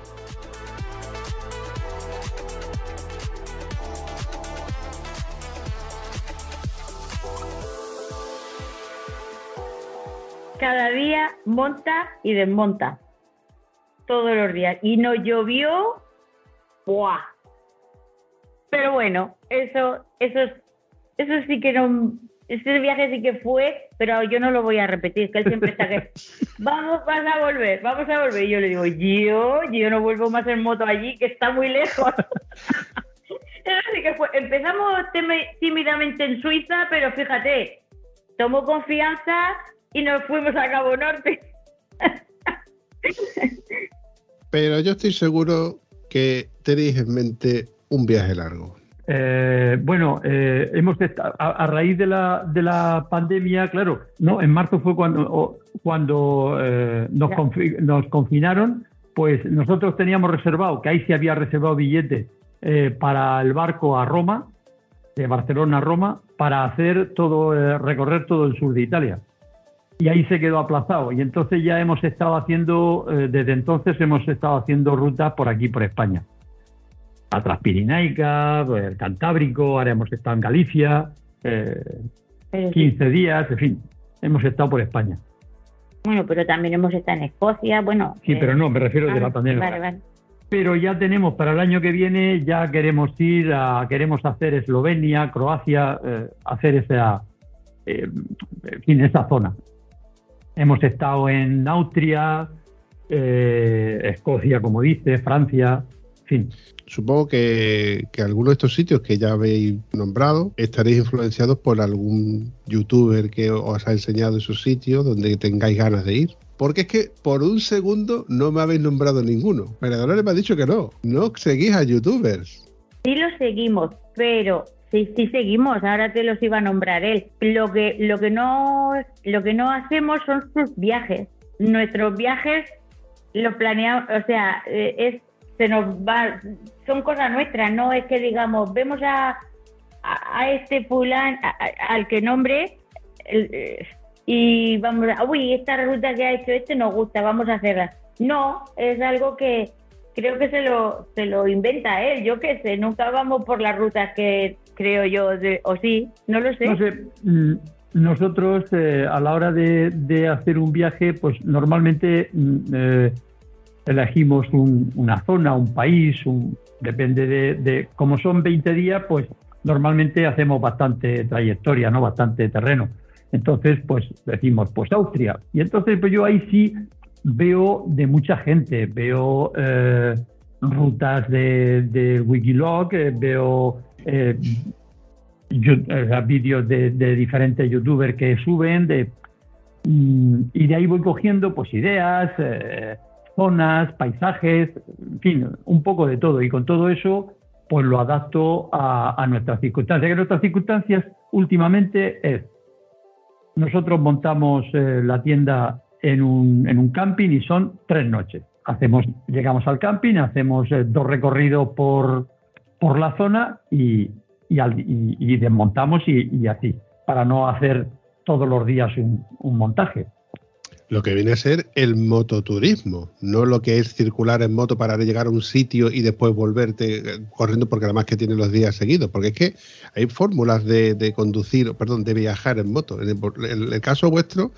Cada día monta y desmonta. Todos los días. Y no llovió. ¡Buah! Pero bueno, eso, eso, es- eso sí que no. Ese viaje sí que fue, pero yo no lo voy a repetir, que él siempre está que. Vamos, vas a volver, vamos a volver. Y yo le digo, yo, yo no vuelvo más en moto allí, que está muy lejos. Que fue. Empezamos tímidamente en Suiza, pero fíjate, tomó confianza y nos fuimos a Cabo Norte. Pero yo estoy seguro que tenéis en mente un viaje largo. Eh, bueno, eh, hemos a, a raíz de la, de la pandemia, claro, no, en marzo fue cuando, cuando eh, nos, confi- nos confinaron, pues nosotros teníamos reservado, que ahí sí había reservado billete eh, para el barco a Roma, de Barcelona a Roma, para hacer todo, eh, recorrer todo el sur de Italia. Y ahí se quedó aplazado. Y entonces ya hemos estado haciendo, eh, desde entonces hemos estado haciendo rutas por aquí, por España la Transpirinaica, el Cantábrico, ahora hemos estado en Galicia, eh, Pero sí. 15 días, en fin, hemos estado por España. Bueno, pero también hemos estado en Escocia, bueno. Sí, eh, pero no, me refiero de ah, la pandemia. Vale, vale. Pero ya tenemos para el año que viene, ya queremos ir a, queremos hacer Eslovenia, Croacia, eh, hacer esa, eh, en fin, esa zona. Hemos estado en Austria, eh, Escocia, como dice, Francia, Supongo que, que algunos de estos sitios que ya habéis nombrado estaréis influenciados por algún youtuber que os ha enseñado esos sitios donde tengáis ganas de ir. Porque es que por un segundo no me habéis nombrado ninguno. María Dolores me ha dicho que no. No seguís a youtubers. Sí lo seguimos, pero sí, sí seguimos. Ahora te los iba a nombrar él. Lo que, lo que no, lo que no hacemos son sus viajes. Nuestros viajes los planeamos, o sea, eh, es se nos va, son cosas nuestras. No es que digamos vemos a a, este fulán a- al que nombre eh, y vamos a, uy, esta ruta que ha hecho este nos gusta, vamos a hacerla. No, es algo que creo que se lo, se lo inventa él, yo qué sé, nunca vamos por las rutas que creo yo, o sí, no lo sé. No sé, mm, nosotros eh, a la hora de, de hacer un viaje, pues normalmente mm, eh, elegimos una zona, un país, depende de, de, como son 20 días, pues normalmente hacemos bastante trayectoria, ¿no? Bastante terreno. Entonces, pues decimos, pues Austria. Y entonces, pues yo ahí sí veo de mucha gente, veo eh, rutas de, de Wikilog, eh, veo eh, vídeos de, diferentes youtubers que suben, de, mm, y de ahí voy cogiendo pues ideas, zonas, paisajes, en fin, un poco de todo. Y con todo eso, pues lo adapto a, nuestras circunstancias. Que nuestras circunstancias últimamente es nosotros montamos eh, la tienda en un, en un, camping y son tres noches. Hacemos, llegamos al camping, hacemos eh, dos recorridos por, por la zona y, y, desmontamos y, así, para no hacer todos los días un montaje lo que viene a ser el mototurismo, no lo que es circular en moto para llegar a un sitio y después volverte eh, corriendo porque además que tiene los días seguidos, porque es que hay fórmulas de, conducir, perdón, de viajar en moto. En el, caso vuestro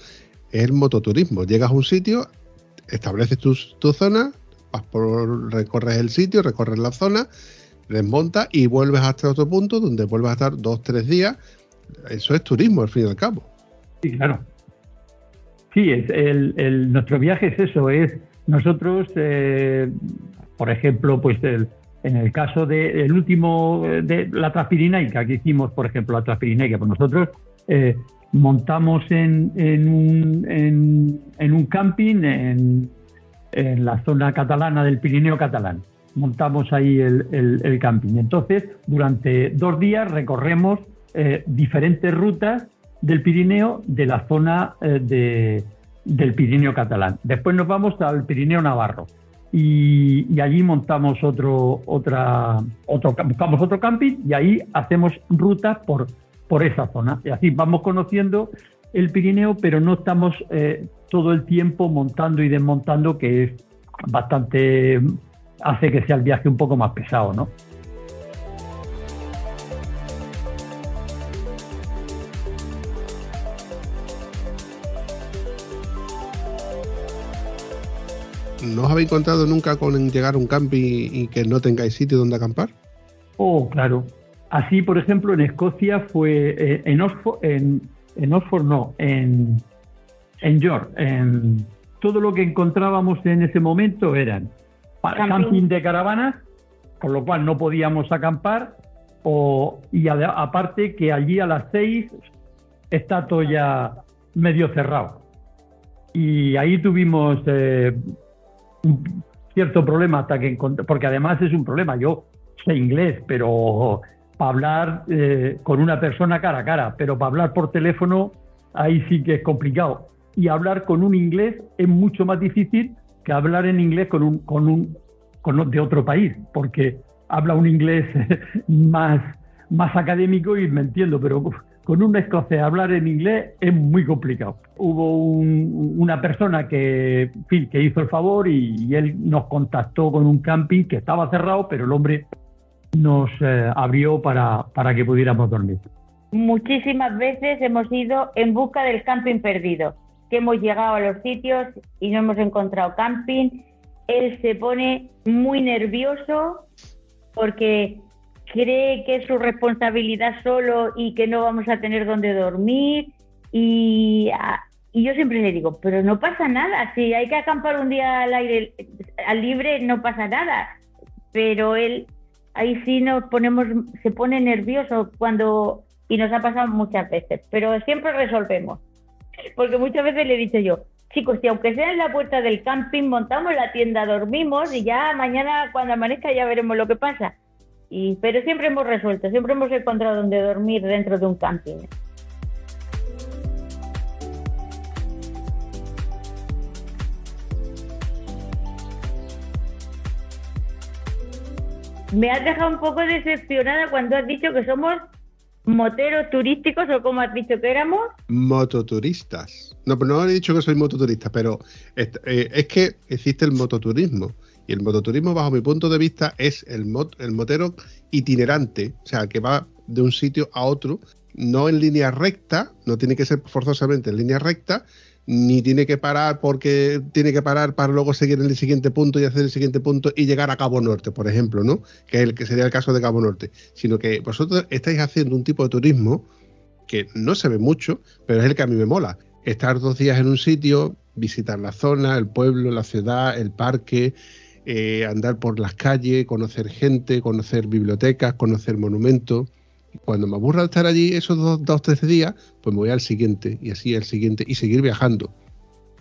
es el mototurismo. Llegas a un sitio, estableces tu, zona, vas por, recorres el sitio, recorres la zona, desmontas y vuelves hasta otro punto donde vuelves a estar dos, tres días. Eso es turismo, al fin y al cabo. Sí, claro. Sí, es el, nuestro viaje es eso, es nosotros, eh, por ejemplo, pues en el caso del último, de la Transpirinaica, que hicimos, por ejemplo, la Transpirinaica, pues nosotros eh, montamos en, en, un, en, un camping en, en, la zona catalana del Pirineo catalán. Montamos ahí el, el, camping. Entonces, durante dos días recorremos eh, diferentes rutas del Pirineo de la zona eh, de, del Pirineo catalán. Después nos vamos al Pirineo Navarro y, allí montamos otro, otra, otro, buscamos otro camping y ahí hacemos rutas por, por esa zona. Y así vamos conociendo el Pirineo, pero no estamos eh, todo el tiempo montando y desmontando, que es bastante, hace que sea el viaje un poco más pesado, ¿no? ¿No os habéis encontrado nunca con llegar a un camping y que no tengáis sitio donde acampar? Oh, claro. Así, por ejemplo, en Escocia fue eh, en Oxford, en, en, Oxford no, en, en York. En, todo lo que encontrábamos en ese momento eran camping, de caravanas, con lo cual no podíamos acampar, o, y aparte que allí a las seis está todo ya medio cerrado. Y ahí tuvimos eh, un cierto problema hasta que porque además es un problema. Yo sé inglés, pero para hablar eh, con una persona cara a cara, pero para hablar por teléfono ahí sí que es complicado. Y hablar con un inglés es mucho más difícil que hablar en inglés con un, con un con, de otro país, porque habla un inglés más, más académico y me entiendo, pero con un escocés hablar en inglés es muy complicado. Hubo una persona que, que hizo el favor y, él nos contactó con un camping que estaba cerrado, pero el hombre nos eh, abrió para, para que pudiéramos dormir. Muchísimas veces hemos ido en busca del camping perdido, que hemos llegado a los sitios y no hemos encontrado camping. Él se pone muy nervioso porque cree que es su responsabilidad solo y que no vamos a tener donde dormir. Y, ah, y yo siempre le digo, pero no pasa nada, si hay que acampar un día al aire al libre no pasa nada, pero él ahí sí nos ponemos, se pone nervioso cuando y nos ha pasado muchas veces, pero siempre resolvemos, porque muchas veces le he dicho yo, chicos, si aunque sea en la puerta del camping, montamos la tienda, dormimos y ya mañana cuando amanezca ya veremos lo que pasa pero siempre hemos resuelto, siempre hemos encontrado donde dormir dentro de un camping. Me has dejado un poco decepcionada cuando has dicho que somos moteros turísticos o como has dicho que éramos. Mototuristas. No, no he dicho que soy mototurista, pero eh, es que existe el mototurismo. Y el mototurismo, bajo mi punto de vista, es el, motero itinerante, o sea, que va de un sitio a otro no en línea recta, no tiene que ser forzosamente en línea recta, ni tiene que parar porque tiene que parar para luego seguir en el siguiente punto y hacer el siguiente punto y llegar a Cabo Norte, por ejemplo, ¿no? Que, es el, que sería el caso de Cabo Norte, sino que vosotros estáis haciendo un tipo de turismo que no se ve mucho, pero es el que a mí me mola. Estar dos días en un sitio, visitar la zona, el pueblo, la ciudad, el parque, eh, andar por las calles, conocer gente, conocer bibliotecas, conocer monumentos cuando me aburra estar allí esos dos, dos, tres días, pues me voy al siguiente y así al siguiente y seguir viajando.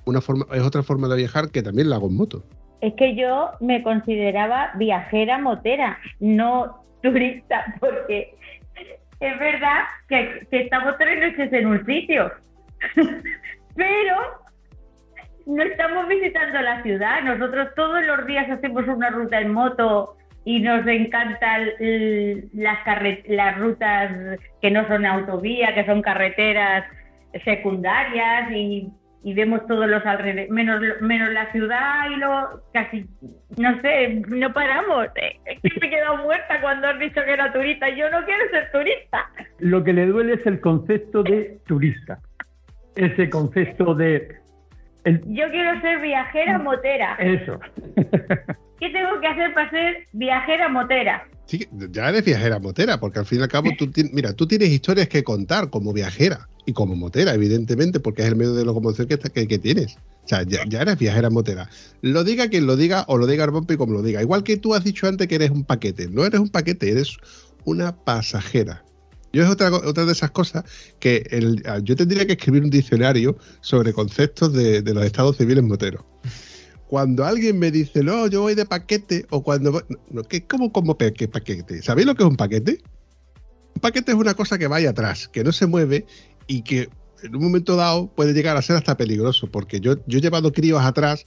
Una forma, es otra forma de viajar que también la hago en moto. Es que yo me consideraba viajera motera, no turista, porque es verdad que, que estamos tres noches en un sitio, pero no estamos visitando la ciudad. Nosotros todos los días hacemos una ruta en moto y nos encantan las, las rutas que no son autovía, que son carreteras secundarias y, vemos todos los alrededores, menos, menos la ciudad y lo casi, no sé, no paramos. Es que me he quedado muerta cuando has dicho que era turista. Yo no quiero ser turista. Lo que le duele es el concepto de turista. Ese concepto de... Yo quiero ser viajera motera. Eso. ¿Qué tengo que hacer para ser viajera motera? Sí, ya eres viajera motera, porque al fin y al cabo, tú, mira, tú tienes historias que contar como viajera y como motera, evidentemente, porque es el medio de locomoción que, que, que tienes. O sea, ya, eres viajera motera. Lo diga quien lo diga o lo diga Arbompi como lo diga. Igual que tú has dicho antes que eres un paquete. No eres un paquete, eres una pasajera. Yo es otra, otra de esas cosas que yo tendría que escribir un diccionario sobre conceptos de, los estados civiles moteros cuando alguien me dice, no, yo voy de paquete, o cuando. No, ¿qué, ¿Cómo como paquete? ¿Sabéis lo que es un paquete? Un paquete es una cosa que va ahí atrás, que no se mueve y que en un momento dado puede llegar a ser hasta peligroso, porque yo, yo he llevado críos atrás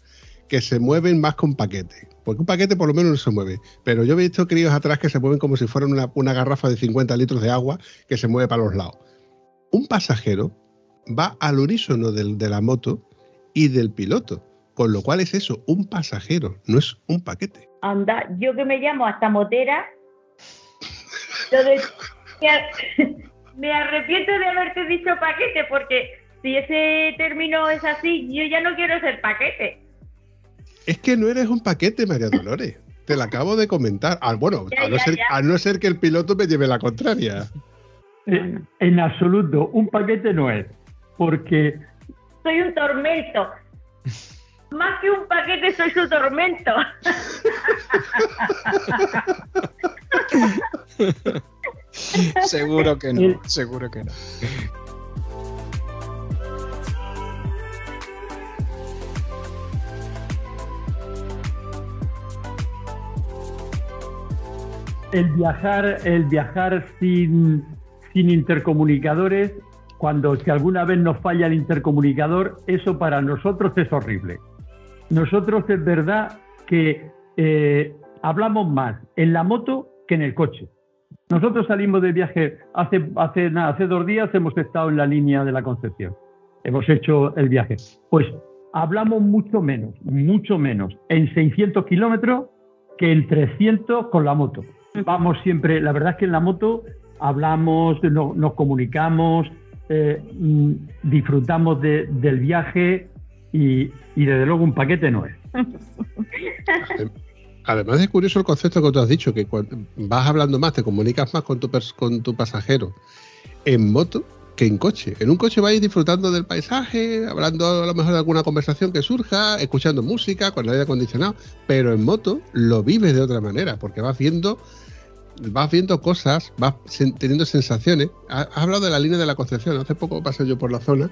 que se mueven más con paquete, porque un paquete por lo menos no se mueve, pero yo he visto críos atrás que se mueven como si fueran una, una garrafa de 50 litros de agua que se mueve para los lados. Un pasajero va al unísono del, de la moto y del piloto. Con lo cual es eso, un pasajero, no es un paquete. Anda, yo que me llamo hasta motera, me arrepiento de haberte dicho paquete, porque si ese término es así, yo ya no quiero ser paquete. Es que no eres un paquete, María Dolores. Te lo acabo de comentar. Ah, bueno, a, no ser, a, no ser, que el piloto me lleve la contraria. En, en absoluto, un paquete no es. Porque. Soy un tormento. Más que un paquete, soy su tormento. seguro que no, seguro que no. El viajar, el viajar sin, sin intercomunicadores, cuando si alguna vez nos falla el intercomunicador, eso para nosotros es horrible nosotros es verdad que eh, hablamos más en la moto que en el coche. Nosotros salimos de viaje hace, hace, nada, hace dos días, hemos estado en la línea de la Concepción. Hemos hecho el viaje. Pues hablamos mucho menos, mucho menos en 600 kilómetros que en 300 con la moto. Vamos siempre, la verdad es que en la moto hablamos, nos comunicamos, eh, mm, disfrutamos del viaje, y, desde luego un paquete no es. Además es curioso el concepto que tú has dicho, que vas hablando más, te comunicas más con tu, con tu pasajero en moto que en coche. En un coche vais disfrutando del paisaje, hablando a lo mejor de alguna conversación que surja, escuchando música con el aire acondicionado, pero en moto lo vives de otra manera, porque vas viendo vas viendo cosas, vas teniendo sensaciones. Has hablado de la línea de la Concepción. Hace poco pasé yo por la zona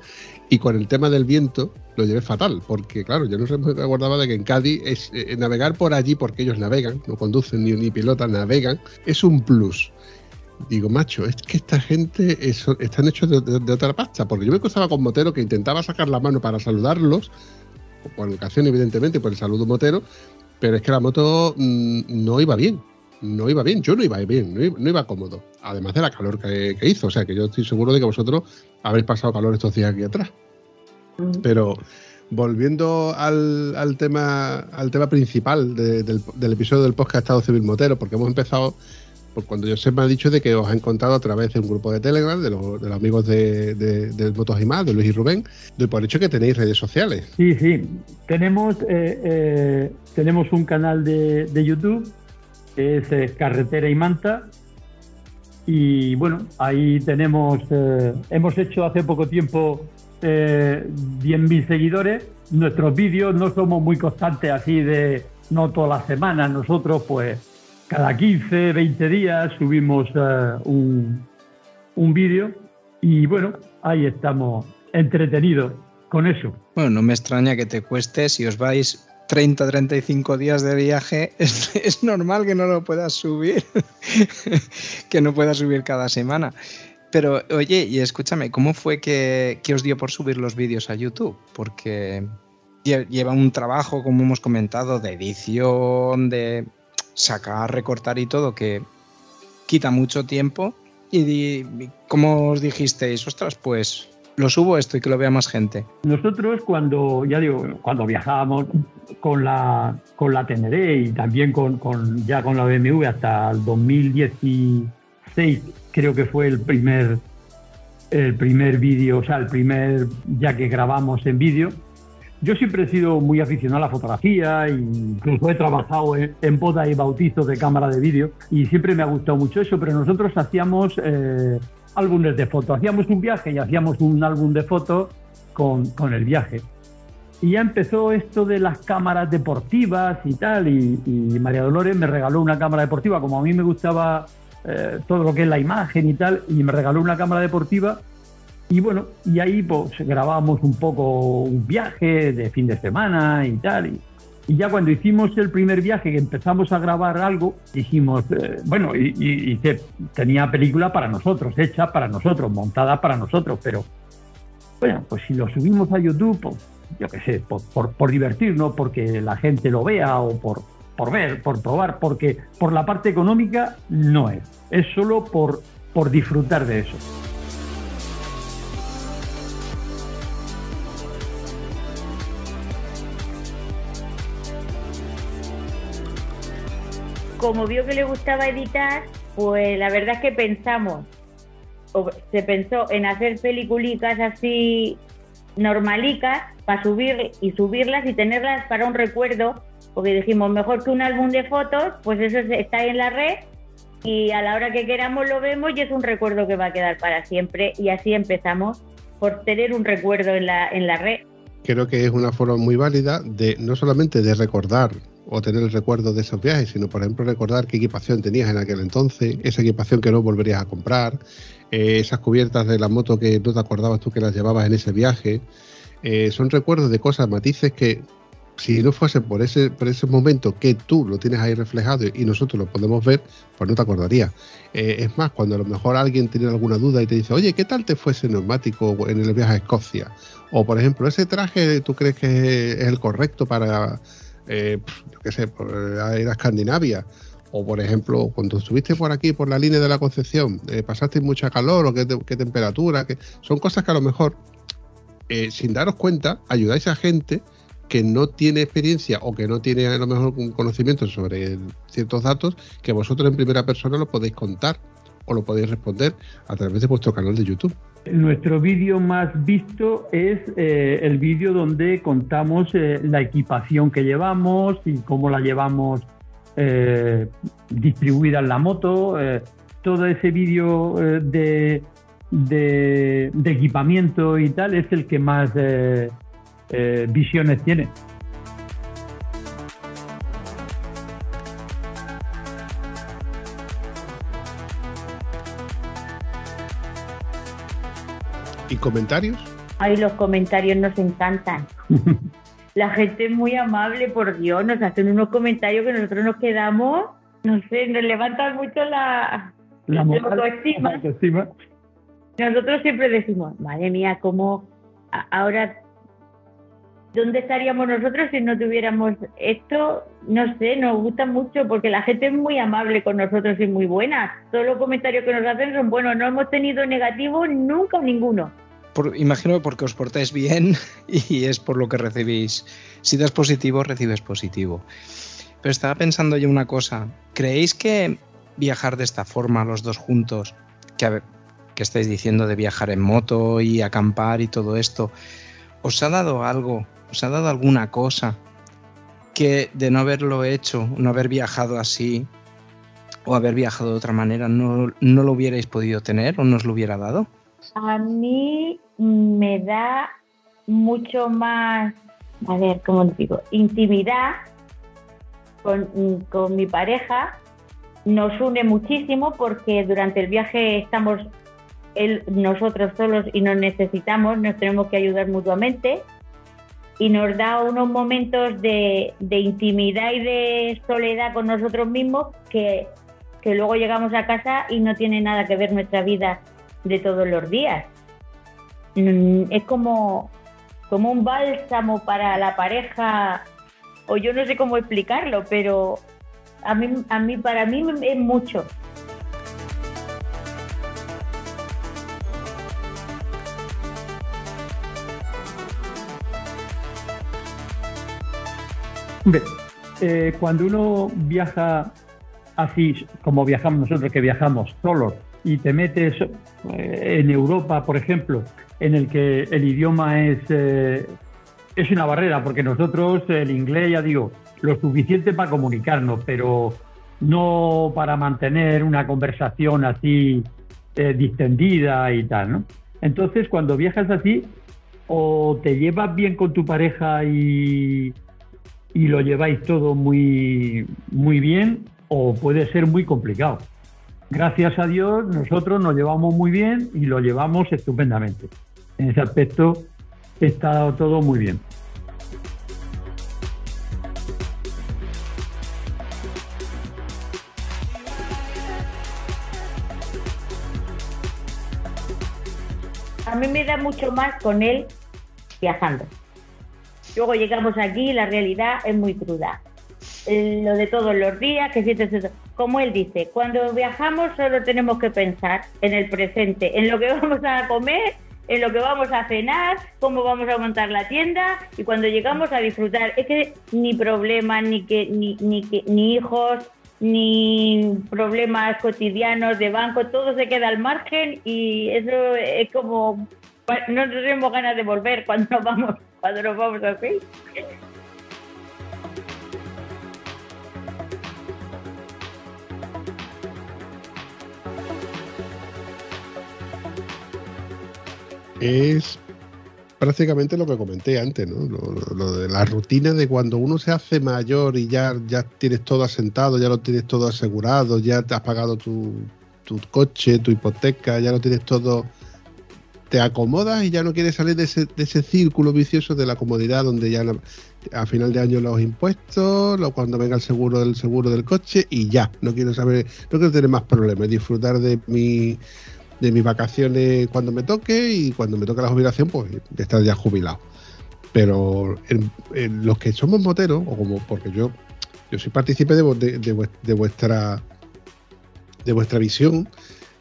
y con el tema del viento lo llevé fatal, porque claro, yo no me acordaba de que en Cádiz es eh, navegar por allí, porque ellos navegan, no conducen ni, ni pilotan, navegan, es un plus. Digo, macho, es que esta gente están hechos de, otra pasta, porque yo me cruzaba con motero que intentaba sacar la mano para saludarlos, por educación evidentemente, por el saludo motero, pero es que la moto mm, no iba bien no iba bien, yo no iba bien, no iba, cómodo, además de la calor que, hizo, o sea que yo estoy seguro de que vosotros habéis pasado calor estos días aquí atrás. Pero volviendo al, tema al tema principal del, episodio del podcast Estado Civil Motero, porque hemos empezado Pues cuando yo se me ha dicho de que os ha encontrado a través de un grupo de Telegram, de los, de los amigos de, de, de Motos y más, de Luis y Rubén, por hecho que tenéis redes sociales. Sí, sí. Tenemos, eh, eh, tenemos un canal de, de YouTube es eh, Carretera y Manta. Y bueno, ahí tenemos, eh, hemos hecho hace poco tiempo eh, 10.000 seguidores. Nuestros vídeos no somos muy constantes así de no todas las semanas. Nosotros pues cada 15, 20 días subimos eh, un, un vídeo y bueno, ahí estamos entretenidos con eso. Bueno, no me extraña que te cueste si os vais 30, 35 días de viaje, es, normal que no lo puedas subir, que no puedas subir cada semana. Pero oye, y escúchame, ¿cómo fue que, que os dio por subir los vídeos a YouTube? Porque lle- lleva un trabajo, como hemos comentado, de edición, de sacar, recortar y todo, que quita mucho tiempo. Y di, ¿cómo os dijisteis? Ostras, pues lo subo esto y que lo vea más gente. Nosotros cuando, ya cuando viajábamos con la, con la Teneré y también con, con- ya con la BMW hasta el 2016, creo que fue el primer, el primer vídeo, o sea, el primer ya que grabamos en vídeo. Yo siempre he sido muy aficionado a la fotografía, incluso he trabajado en, en bodas y bautizos de cámara de vídeo y siempre me ha gustado mucho eso, pero nosotros hacíamos eh, álbumes de fotos, hacíamos un viaje y hacíamos un álbum de fotos con, con el viaje. Y ya empezó esto de las cámaras deportivas y tal, y, y María Dolores me regaló una cámara deportiva, como a mí me gustaba eh, todo lo que es la imagen y tal, y me regaló una cámara deportiva. Y bueno, y ahí pues grabábamos un poco un viaje de fin de semana y tal. Y, y ya cuando hicimos el primer viaje, que empezamos a grabar algo, dijimos, eh, bueno, y, tenía película para nosotros, hecha para nosotros, montada para nosotros, pero bueno, pues si lo subimos a YouTube, pues, yo qué sé, por, por, por divertirnos, porque la gente lo vea o por, por ver, por probar, porque por la parte económica no es, es solo por, por disfrutar de eso. Como vio que le gustaba editar, pues la verdad es que pensamos, o se pensó en hacer peliculicas así normalicas para subir y subirlas y tenerlas para un recuerdo, porque dijimos mejor que un álbum de fotos, pues eso está ahí en la red y a la hora que queramos lo vemos y es un recuerdo que va a quedar para siempre y así empezamos por tener un recuerdo en la, en la red. Creo que es una forma muy válida de no solamente de recordar o tener el recuerdo de esos viajes, sino por ejemplo recordar qué equipación tenías en aquel entonces, esa equipación que no volverías a comprar, eh, esas cubiertas de la moto que no te acordabas tú que las llevabas en ese viaje. Eh, son recuerdos de cosas, matices que si no fuese por ese, por ese momento que tú lo tienes ahí reflejado y nosotros lo podemos ver, pues no te acordarías. Eh, es más, cuando a lo mejor alguien tiene alguna duda y te dice, oye, ¿qué tal te fue ese neumático en el viaje a Escocia? O por ejemplo, ese traje, ¿tú crees que es el correcto para, eh, yo qué sé, por, eh, ir a Escandinavia? O por ejemplo, cuando estuviste por aquí, por la línea de la Concepción, eh, ¿pasaste mucha calor o qué, te- qué temperatura? qué- Son cosas que a lo mejor, eh, sin daros cuenta, ayudáis a gente que no tiene experiencia o que no tiene a lo mejor un conocimiento sobre ciertos datos que vosotros en primera persona lo podéis contar o lo podéis responder a través de vuestro canal de YouTube. Nuestro vídeo más visto es eh, el vídeo donde contamos eh, la equipación que llevamos y cómo la llevamos eh, distribuida en la moto. todo ese vídeo de, de- de equipamiento y tal es el que más visiones tiene. ¿Y comentarios? Ay, los comentarios nos encantan. La gente es muy amable, por Dios, nos hacen unos comentarios que nosotros nos quedamos, no sé, nos levantan mucho la, La moral, autoestima. la autoestima. Nosotros siempre decimos, madre mía, ¿cómo ahora, dónde estaríamos nosotros si no tuviéramos esto? No sé, nos gusta mucho porque la gente es muy amable con nosotros y muy buena. Todos los comentarios que nos hacen son buenos, no hemos tenido negativos nunca ninguno. Por- imagino porque os portáis bien y es por lo que recibís. Si das positivo, recibes positivo. Pero estaba pensando yo una cosa. ¿Creéis que viajar de esta forma los dos juntos, que, que estáis diciendo de viajar en moto y acampar y todo esto, ¿os ha dado algo? ¿Os ha dado alguna cosa que de no haberlo hecho, no haber viajado así o haber viajado de otra manera, no, no lo hubierais podido tener o no os lo hubiera dado? A mí me da mucho más, a ver, ¿cómo digo? Intimidad con, con mi pareja nos une muchísimo porque durante el viaje estamos él, nosotros solos y nos necesitamos, nos tenemos que ayudar mutuamente y nos da unos momentos de, de intimidad y de soledad con nosotros mismos que, que luego llegamos a casa y no tiene nada que ver nuestra vida de todos los días. Mm, Es como, como un bálsamo para la pareja, o yo no sé cómo explicarlo, pero a mí, a mí para mí es mucho. Hombre, eh, cuando uno viaja así, como viajamos nosotros, que viajamos solos, y te metes eh, en Europa, por ejemplo, en el que el idioma es, eh, es una barrera, porque nosotros el inglés, ya digo, lo suficiente para comunicarnos, pero no para mantener una conversación así distendida y tal, ¿no? Entonces, cuando viajas así, o te llevas bien con tu pareja y, y lo lleváis todo muy, muy bien, o puede ser muy complicado. Gracias a Dios, nosotros nos llevamos muy bien y lo llevamos estupendamente. En ese aspecto está todo muy bien. A mí me da mucho más con él viajando. Luego llegamos aquí y la realidad es muy cruda. Lo de todos los días, que sientes eso. Como él dice, cuando viajamos solo tenemos que pensar en el presente, en lo que vamos a comer, en lo que vamos a cenar, cómo vamos a montar la tienda y cuando llegamos a disfrutar. Es que ni problemas, ni, que, ni, ni, que, ni hijos, ni problemas cotidianos de banco, todo se queda al margen y eso es como no tenemos ganas de volver cuando nos vamos, cuando nos vamos así. es prácticamente lo que comenté antes, ¿no? Lo de la rutina de cuando uno se hace mayor y ya, ya tienes todo asentado, ya lo tienes todo asegurado, ya te has pagado tu, tu coche, tu hipoteca, ya lo tienes todo. Te acomodas y ya no quieres salir de ese, de ese círculo vicioso de la comodidad donde ya a final de año los impuestos, lo, cuando venga el seguro del seguro del coche y ya. No quiero saber, no quiero tener más problemas, disfrutar de mi de mis vacaciones cuando me toque y cuando me toque la jubilación, pues estar ya jubilado. Pero en- los que somos moteros, o como porque yo, yo soy partícipe de, de- de vuestra de vuestra visión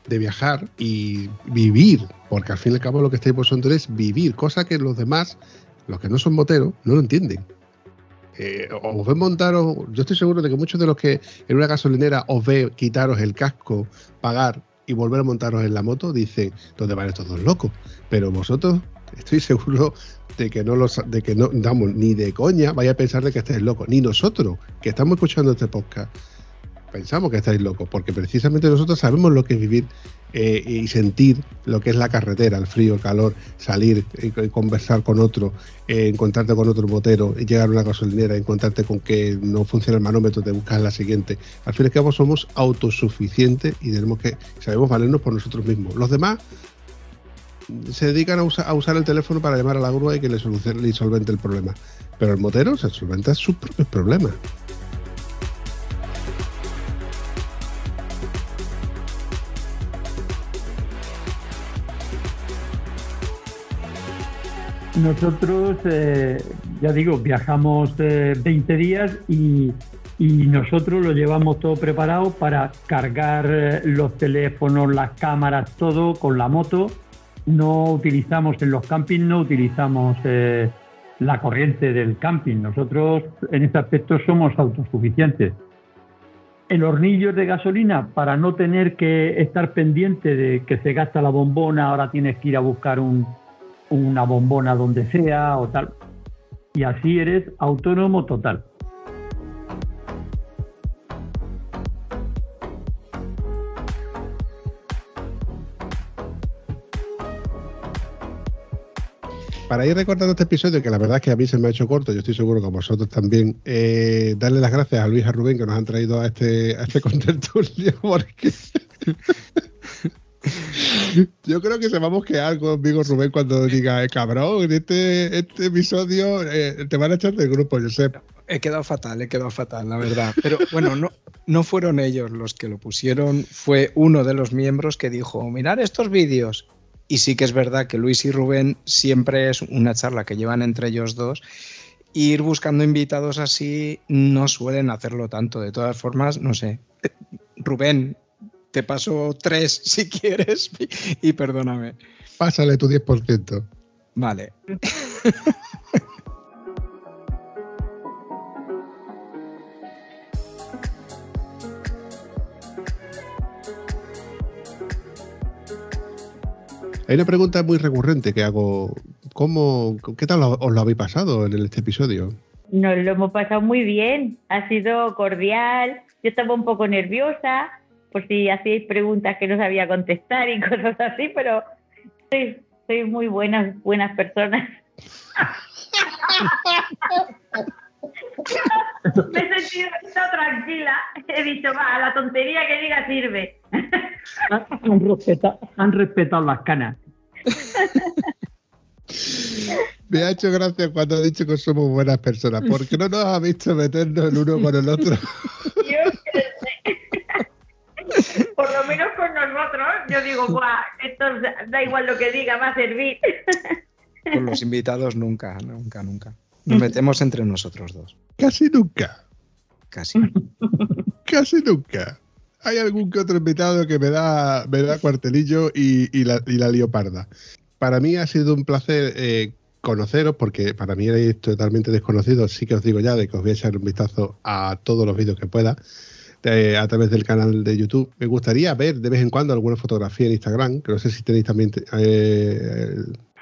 de viajar y vivir, porque al fin y al cabo lo que estáis vosotros es vivir, cosa que los demás, los que no son moteros, no lo entienden. Eh, os ven montaros, yo estoy seguro de que muchos de los que en una gasolinera os ve quitaros el casco, pagar y volver a montaros en la moto, dicen, ¿dónde van estos dos locos? Pero vosotros, estoy seguro de que no los, de que no, damos ni de coña, vaya a pensar de que estáis locos, ni nosotros, que estamos escuchando este podcast, pensamos que estáis locos, porque precisamente nosotros sabemos lo que es vivir eh, y sentir lo que es la carretera, el frío, el calor, salir, eh, conversar con otro, eh, encontrarte con otro motero, llegar a una gasolinera, encontrarte con que no funciona el manómetro, te buscas la siguiente. Al fin y al cabo somos autosuficientes y tenemos que sabemos valernos por nosotros mismos. Los demás se dedican a, usa- a usar el teléfono para llamar a la grúa y que le solucione solvente el problema. Pero el motero se solventa sus propios problemas. Nosotros, eh, ya digo, viajamos eh, 20 días y, y nosotros lo llevamos todo preparado para cargar eh, los teléfonos, las cámaras, todo con la moto. No utilizamos en los campings, no utilizamos eh, la corriente del camping. Nosotros en este aspecto somos autosuficientes. el hornillo de gasolina para no tener que estar pendiente de que se gasta la bombona, ahora tienes que ir a buscar un, una bombona donde sea o tal. Y así eres autónomo total. Para ir recordando este episodio, que la verdad es que a mí se me ha hecho corto, yo estoy seguro que a vosotros también, eh, darle las gracias a Luis y a Rubén que nos han traído a este, a este porque yo creo que se va a mosquear conmigo Rubén cuando diga, eh, cabrón, en este, este episodio eh, te van a echar del grupo, yo sé. He quedado fatal, he quedado fatal, la verdad. Pero bueno, no, no fueron ellos los que lo pusieron, fue uno de los miembros que dijo, mirar estos vídeos. Y sí que es verdad que Luis y Rubén siempre es una charla que llevan entre ellos dos. Ir buscando invitados así no suelen hacerlo tanto. De todas formas, no sé. Rubén, te paso tres si quieres y, perdóname. Pásale tu 10%. Vale. Hay una pregunta muy recurrente que hago. ¿Cómo, ¿Qué tal os lo habéis pasado en este episodio? Nos lo hemos pasado muy bien, ha sido cordial. Yo estaba un poco nerviosa por si hacíais preguntas que no sabía contestar y cosas así, pero soy, soy muy buenas, buenas personas. Me he sentido tranquila. He dicho, va, la tontería que diga sirve. Han respetado, han respetado las canas. Me ha hecho gracia cuando ha dicho que somos buenas personas, porque no nos ha visto meternos el uno con el otro. Por lo menos con nosotros, yo digo, guau, esto da igual lo que diga, va a servir. Con los invitados nunca, nunca, nunca. Nos metemos entre nosotros dos. Casi nunca. Casi. Casi nunca. Hay algún que otro invitado que me da, me da cuartelillo y, la, y lío parda. Para mí ha sido un placer eh, conoceros, porque para mí erais totalmente desconocidos. Sí que os digo ya de que os voy a echar un vistazo a todos los vídeos que pueda a través del canal de YouTube. Me gustaría ver de vez en cuando alguna fotografía en Instagram, que no sé si tenéis también eh,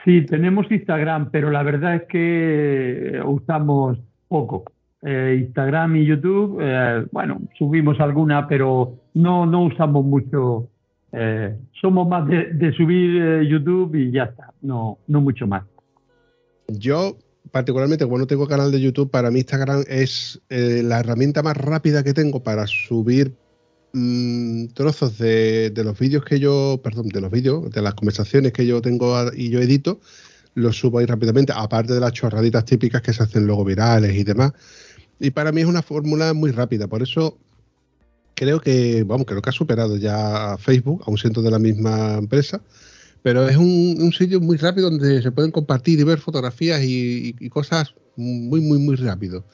Sí, tenemos Instagram, pero la verdad es que usamos poco. Eh, Instagram y YouTube, eh, bueno, subimos alguna, pero no, no usamos mucho. Eh, somos más de, subir YouTube y ya está, no, no mucho más. Yo, particularmente, como no tengo canal de YouTube, para mí Instagram es la herramienta más rápida que tengo para subir Mm, trozos de, los vídeos que yo, perdón, de los vídeos, de las conversaciones que yo tengo y yo edito, los subo ahí rápidamente, aparte de las chorraditas típicas que se hacen luego virales y demás. Y para mí es una fórmula muy rápida, por eso creo que, vamos, creo que ha superado ya a Facebook, aún siendo de la misma empresa, pero es un, sitio muy rápido donde se pueden compartir y ver fotografías y, cosas muy, muy, muy rápido.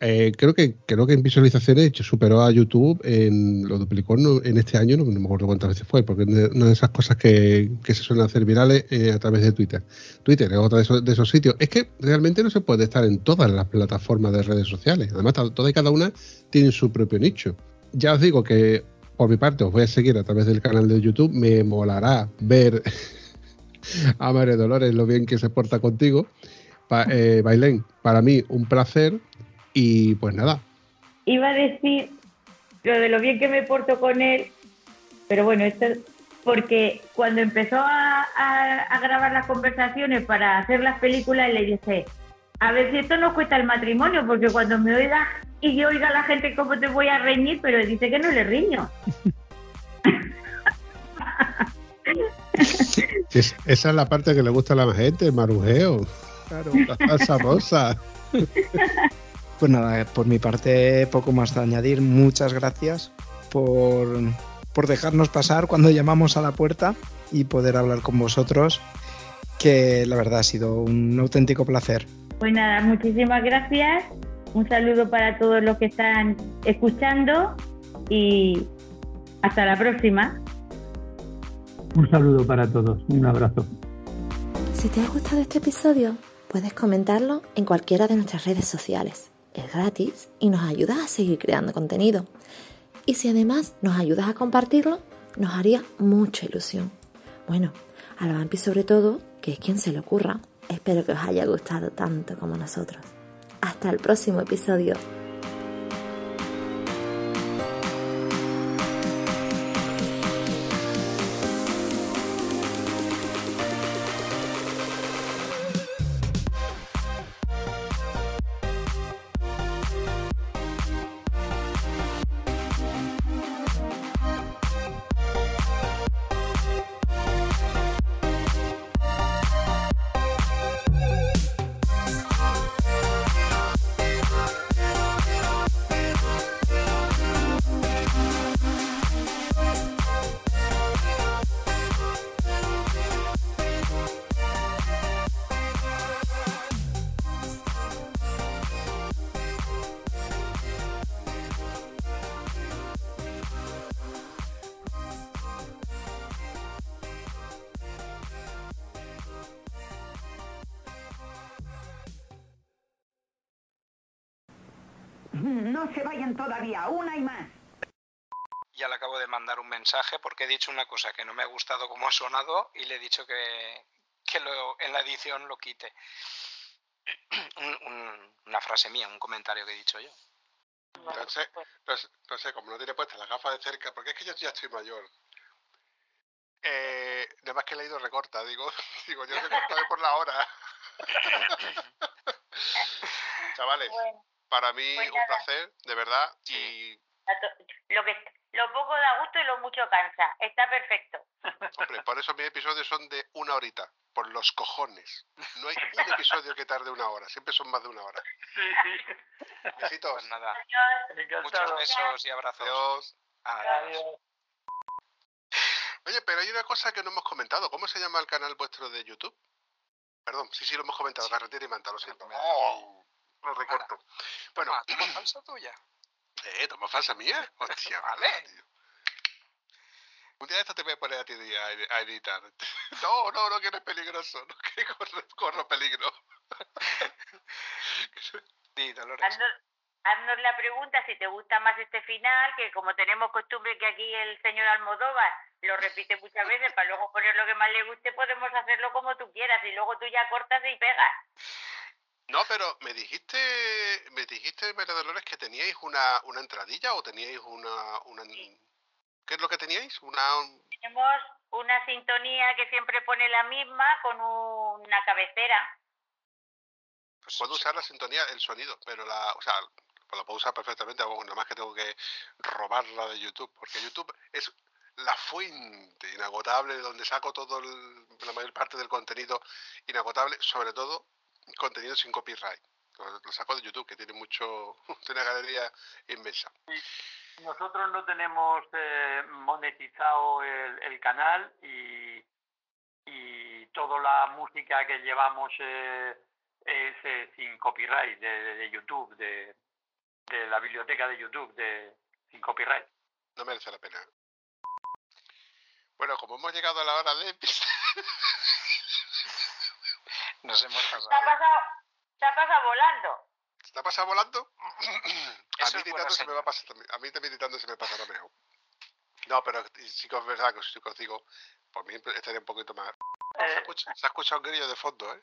Eh, creo que creo que en visualizaciones superó a YouTube, en, lo duplicó en este año, no, me acuerdo cuántas veces fue, porque es una de esas cosas que, se suelen hacer virales eh, a través de Twitter. Twitter es otro de esos, sitios. Es que realmente no se puede estar en todas las plataformas de redes sociales. Además, toda y cada una tiene su propio nicho. Ya os digo que por mi parte os voy a seguir a través del canal de YouTube. Me molará ver a María Dolores lo bien que se porta contigo. eh, Bailén, para mí un placer y pues nada. Iba a decir lo de lo bien que me porto con él, pero bueno, esto porque cuando empezó a, grabar las conversaciones para hacer las películas, le dije, a ver si esto nos cuesta el matrimonio, porque cuando me oiga y yo oiga a la gente cómo te voy a reñir, pero dice que no le riño. esa es la parte que le gusta a la gente, el marujeo. Claro, la salsa rosa. Pues nada, por mi parte poco más de añadir. Muchas gracias por, por dejarnos pasar cuando llamamos a la puerta y poder hablar con vosotros, que la verdad ha sido un auténtico placer. Pues nada, muchísimas gracias. Un saludo para todos los que están escuchando y hasta la próxima. Un saludo para todos, un abrazo. Si te ha gustado este episodio, puedes comentarlo en cualquiera de nuestras redes sociales es gratis y nos ayuda a seguir creando contenido. Y si además nos ayudas a compartirlo, nos haría mucha ilusión. Bueno, a la vampi sobre todo, que es quien se le ocurra. Espero que os haya gustado tanto como nosotros. Hasta el próximo episodio. Mensaje porque he dicho una cosa que no me ha gustado como ha sonado y le he dicho que, que lo- en la edición lo quite. Un- un- una frase mía, un comentario que he dicho yo. Entonces, no, sé- no sé, como no tiene puestas las gafas de cerca, porque es que yo ya estoy mayor. Eh, nada más que he leído recorta, digo, digo, yo recortaré por la hora. Chavales, Bueno, para mí pues un placer, de verdad, y lo que lo poco da gusto y lo mucho cansa. Está perfecto. hombre, por eso mis episodios son de una horita, por los cojones. No hay un episodio que tarde una hora, siempre son más de una hora. Besitos. Pues nada, Adiós. muchos besos y abrazos. Adiós. Adiós. Oye, pero hay una cosa que no hemos comentado. ¿Cómo se llama el canal vuestro de YouTube? Perdón, sí, sí lo hemos comentado. Carretera y manta, lo siento. Oh, lo recorto. Bueno, toma falsa tuya. Eh, toma falsa mía. Hostia, vale. tío. Un día de esto te voy a poner a ti a, editar. No, no, no, que eres peligroso. No, que corro, corro peligro. Di, Dolores. Haznos, haznos la pregunta si te gusta más este final, que como tenemos costumbre que aquí el señor Almodóvar lo repite muchas veces para luego poner lo que más le guste, podemos hacerlo como tú quieras y luego tú ya cortas y pegas. No, pero me dijiste, me dijiste, María Dolores, que teníais una, una entradilla o teníais una, una... ¿Qué es lo que teníais? Una... Tenemos una sintonía que siempre pone la misma con una cabecera. Pues Puedo sí. usar la sintonía, el sonido, pero la, o sea, la puedo usar perfectamente, bueno, nada más que tengo que robarla de YouTube, porque YouTube es la fuente inagotable de donde saco todo el- la mayor parte del contenido inagotable, sobre todo contenido sin copyright. Lo, lo saco de YouTube, que tiene mucho, tiene una galería inmensa. Nosotros no tenemos eh, monetizado el, el canal y, y toda la música que llevamos eh, es eh, sin copyright de, de- de YouTube, de, de la biblioteca de YouTube, de, sin copyright. No merece la pena. Bueno, como hemos llegado a la hora de... Nos hemos Se ha pasado. pasado, se ha pasado volando. ¿Te ha pasado volando? a mí editando se me va a pasar también. A mí también editando se me pasará mejor. No, pero sí que es verdad que que os digo, por mí estaría un poquito más. Se, Eh, escucha, se ha escuchado un grillo de fondo, ¿eh?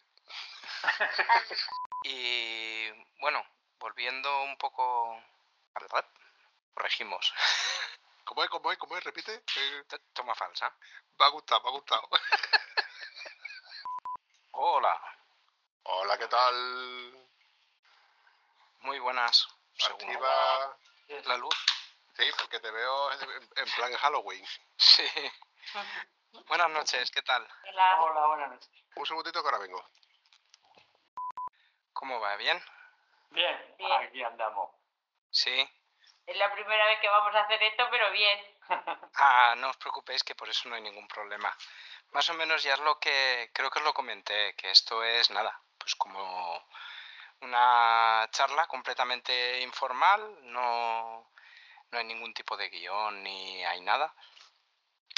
Y bueno, volviendo un poco al rap, corregimos. ¿Cómo es? ¿Cómo es? ¿Cómo es? Repite. Eh, Toma falsa. me ha gustado, me ha gustado. Hola, Hola, ¿qué tal? muy buenas. Según Activa. la luz. Sí, porque te veo en, en plan Halloween. Sí. Buenas noches, ¿qué tal? Hola, buenas noches. Un segundito que ahora vengo. ¿Cómo va? ¿Bien? Bien, Bien. aquí andamos. Sí. Es la primera vez que vamos a hacer esto, pero bien. Ah, no os preocupéis que por eso no hay ningún problema. Más o menos ya es lo que creo que os lo comenté, que esto es nada, pues como una charla completamente informal, no, no hay ningún tipo de guion ni hay nada.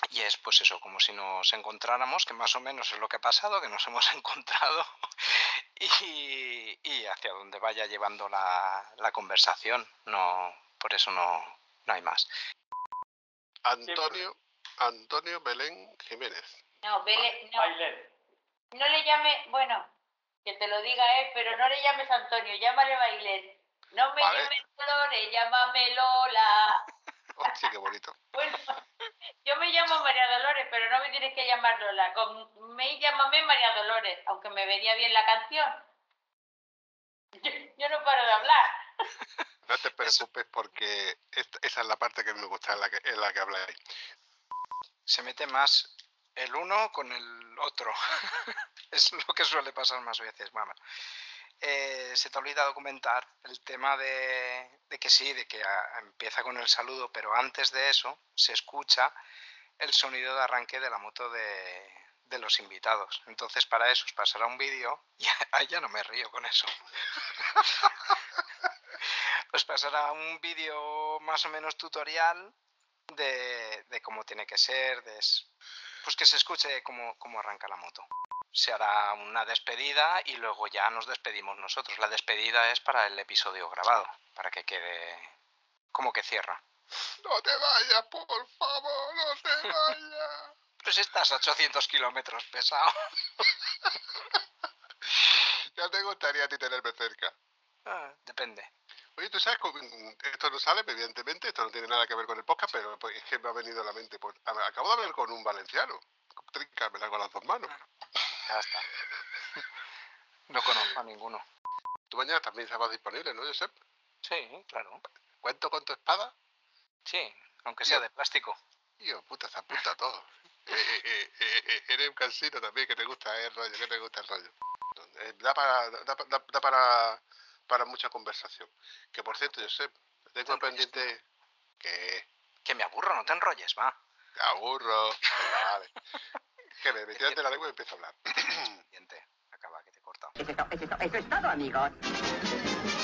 Y es pues eso, como si nos encontráramos, que más o menos es lo que ha pasado, que nos hemos encontrado, y, y hacia donde vaya llevando la, la conversación. No, por eso no, no hay más. Antonio, Antonio Belén Jiménez. No, vele, no, no le llame, bueno, que te lo diga él, pero no le llames Antonio, llámale Bailet. No me Vale. llames Dolores, llámame Lola. Hostia, qué bonito. Bueno, yo me llamo María Dolores, pero no me tienes que llamar Lola. Con, me llámame María Dolores, aunque me venía bien la canción. Yo, yo no paro de hablar. No te preocupes porque esta- esa es la parte que me gusta, en la que, en la que habláis. Se mete más el uno con el otro. es lo que suele pasar más veces. Bueno, eh, se te ha olvidado comentar el tema de, de que sí, de que ah, empieza con el saludo, pero antes de eso se escucha el sonido de arranque de la moto de, de los invitados. Entonces, para eso os pasará un vídeo. Ya, no me río con eso. os pasará un vídeo más o menos tutorial de, de cómo tiene que ser, de, pues que se escuche cómo, cómo arranca la moto. Se hará una despedida y luego ya nos despedimos nosotros. La despedida es para el episodio grabado, para que quede como que cierra. No te vayas, por favor, no te vayas. Pues estás a 800 kilómetros pesado. ya te gustaría a ti tenerme cerca. Ah, Depende. Oye, tú sabes, esto no sale, evidentemente, esto no tiene nada que ver con el podcast, pero pues, es que me ha venido a la mente. Pues, acabo de hablar con un valenciano. Tríncamela con las dos manos. Ya está. No conozco a ninguno. Tú mañana también estabas disponible, ¿no, Josep? Sí, claro. ¿Cuento con tu espada? Sí, aunque sea de plástico. Tío, puta, se apunta todo. Eh, eh, eh, eh, eres un cansino también, que te gusta el rollo, que te gusta el rollo. Da para, da, da- da para, para mucha conversación. Que por cierto, Josep, tengo enrolles pendiente que Que me aburro, no te enrolles, va. te aburro. Vale. Que me metí la lengua y empiezo a hablar. Acaba, que te he cortado. Eso es to- eso es to- eso es todo, amigos.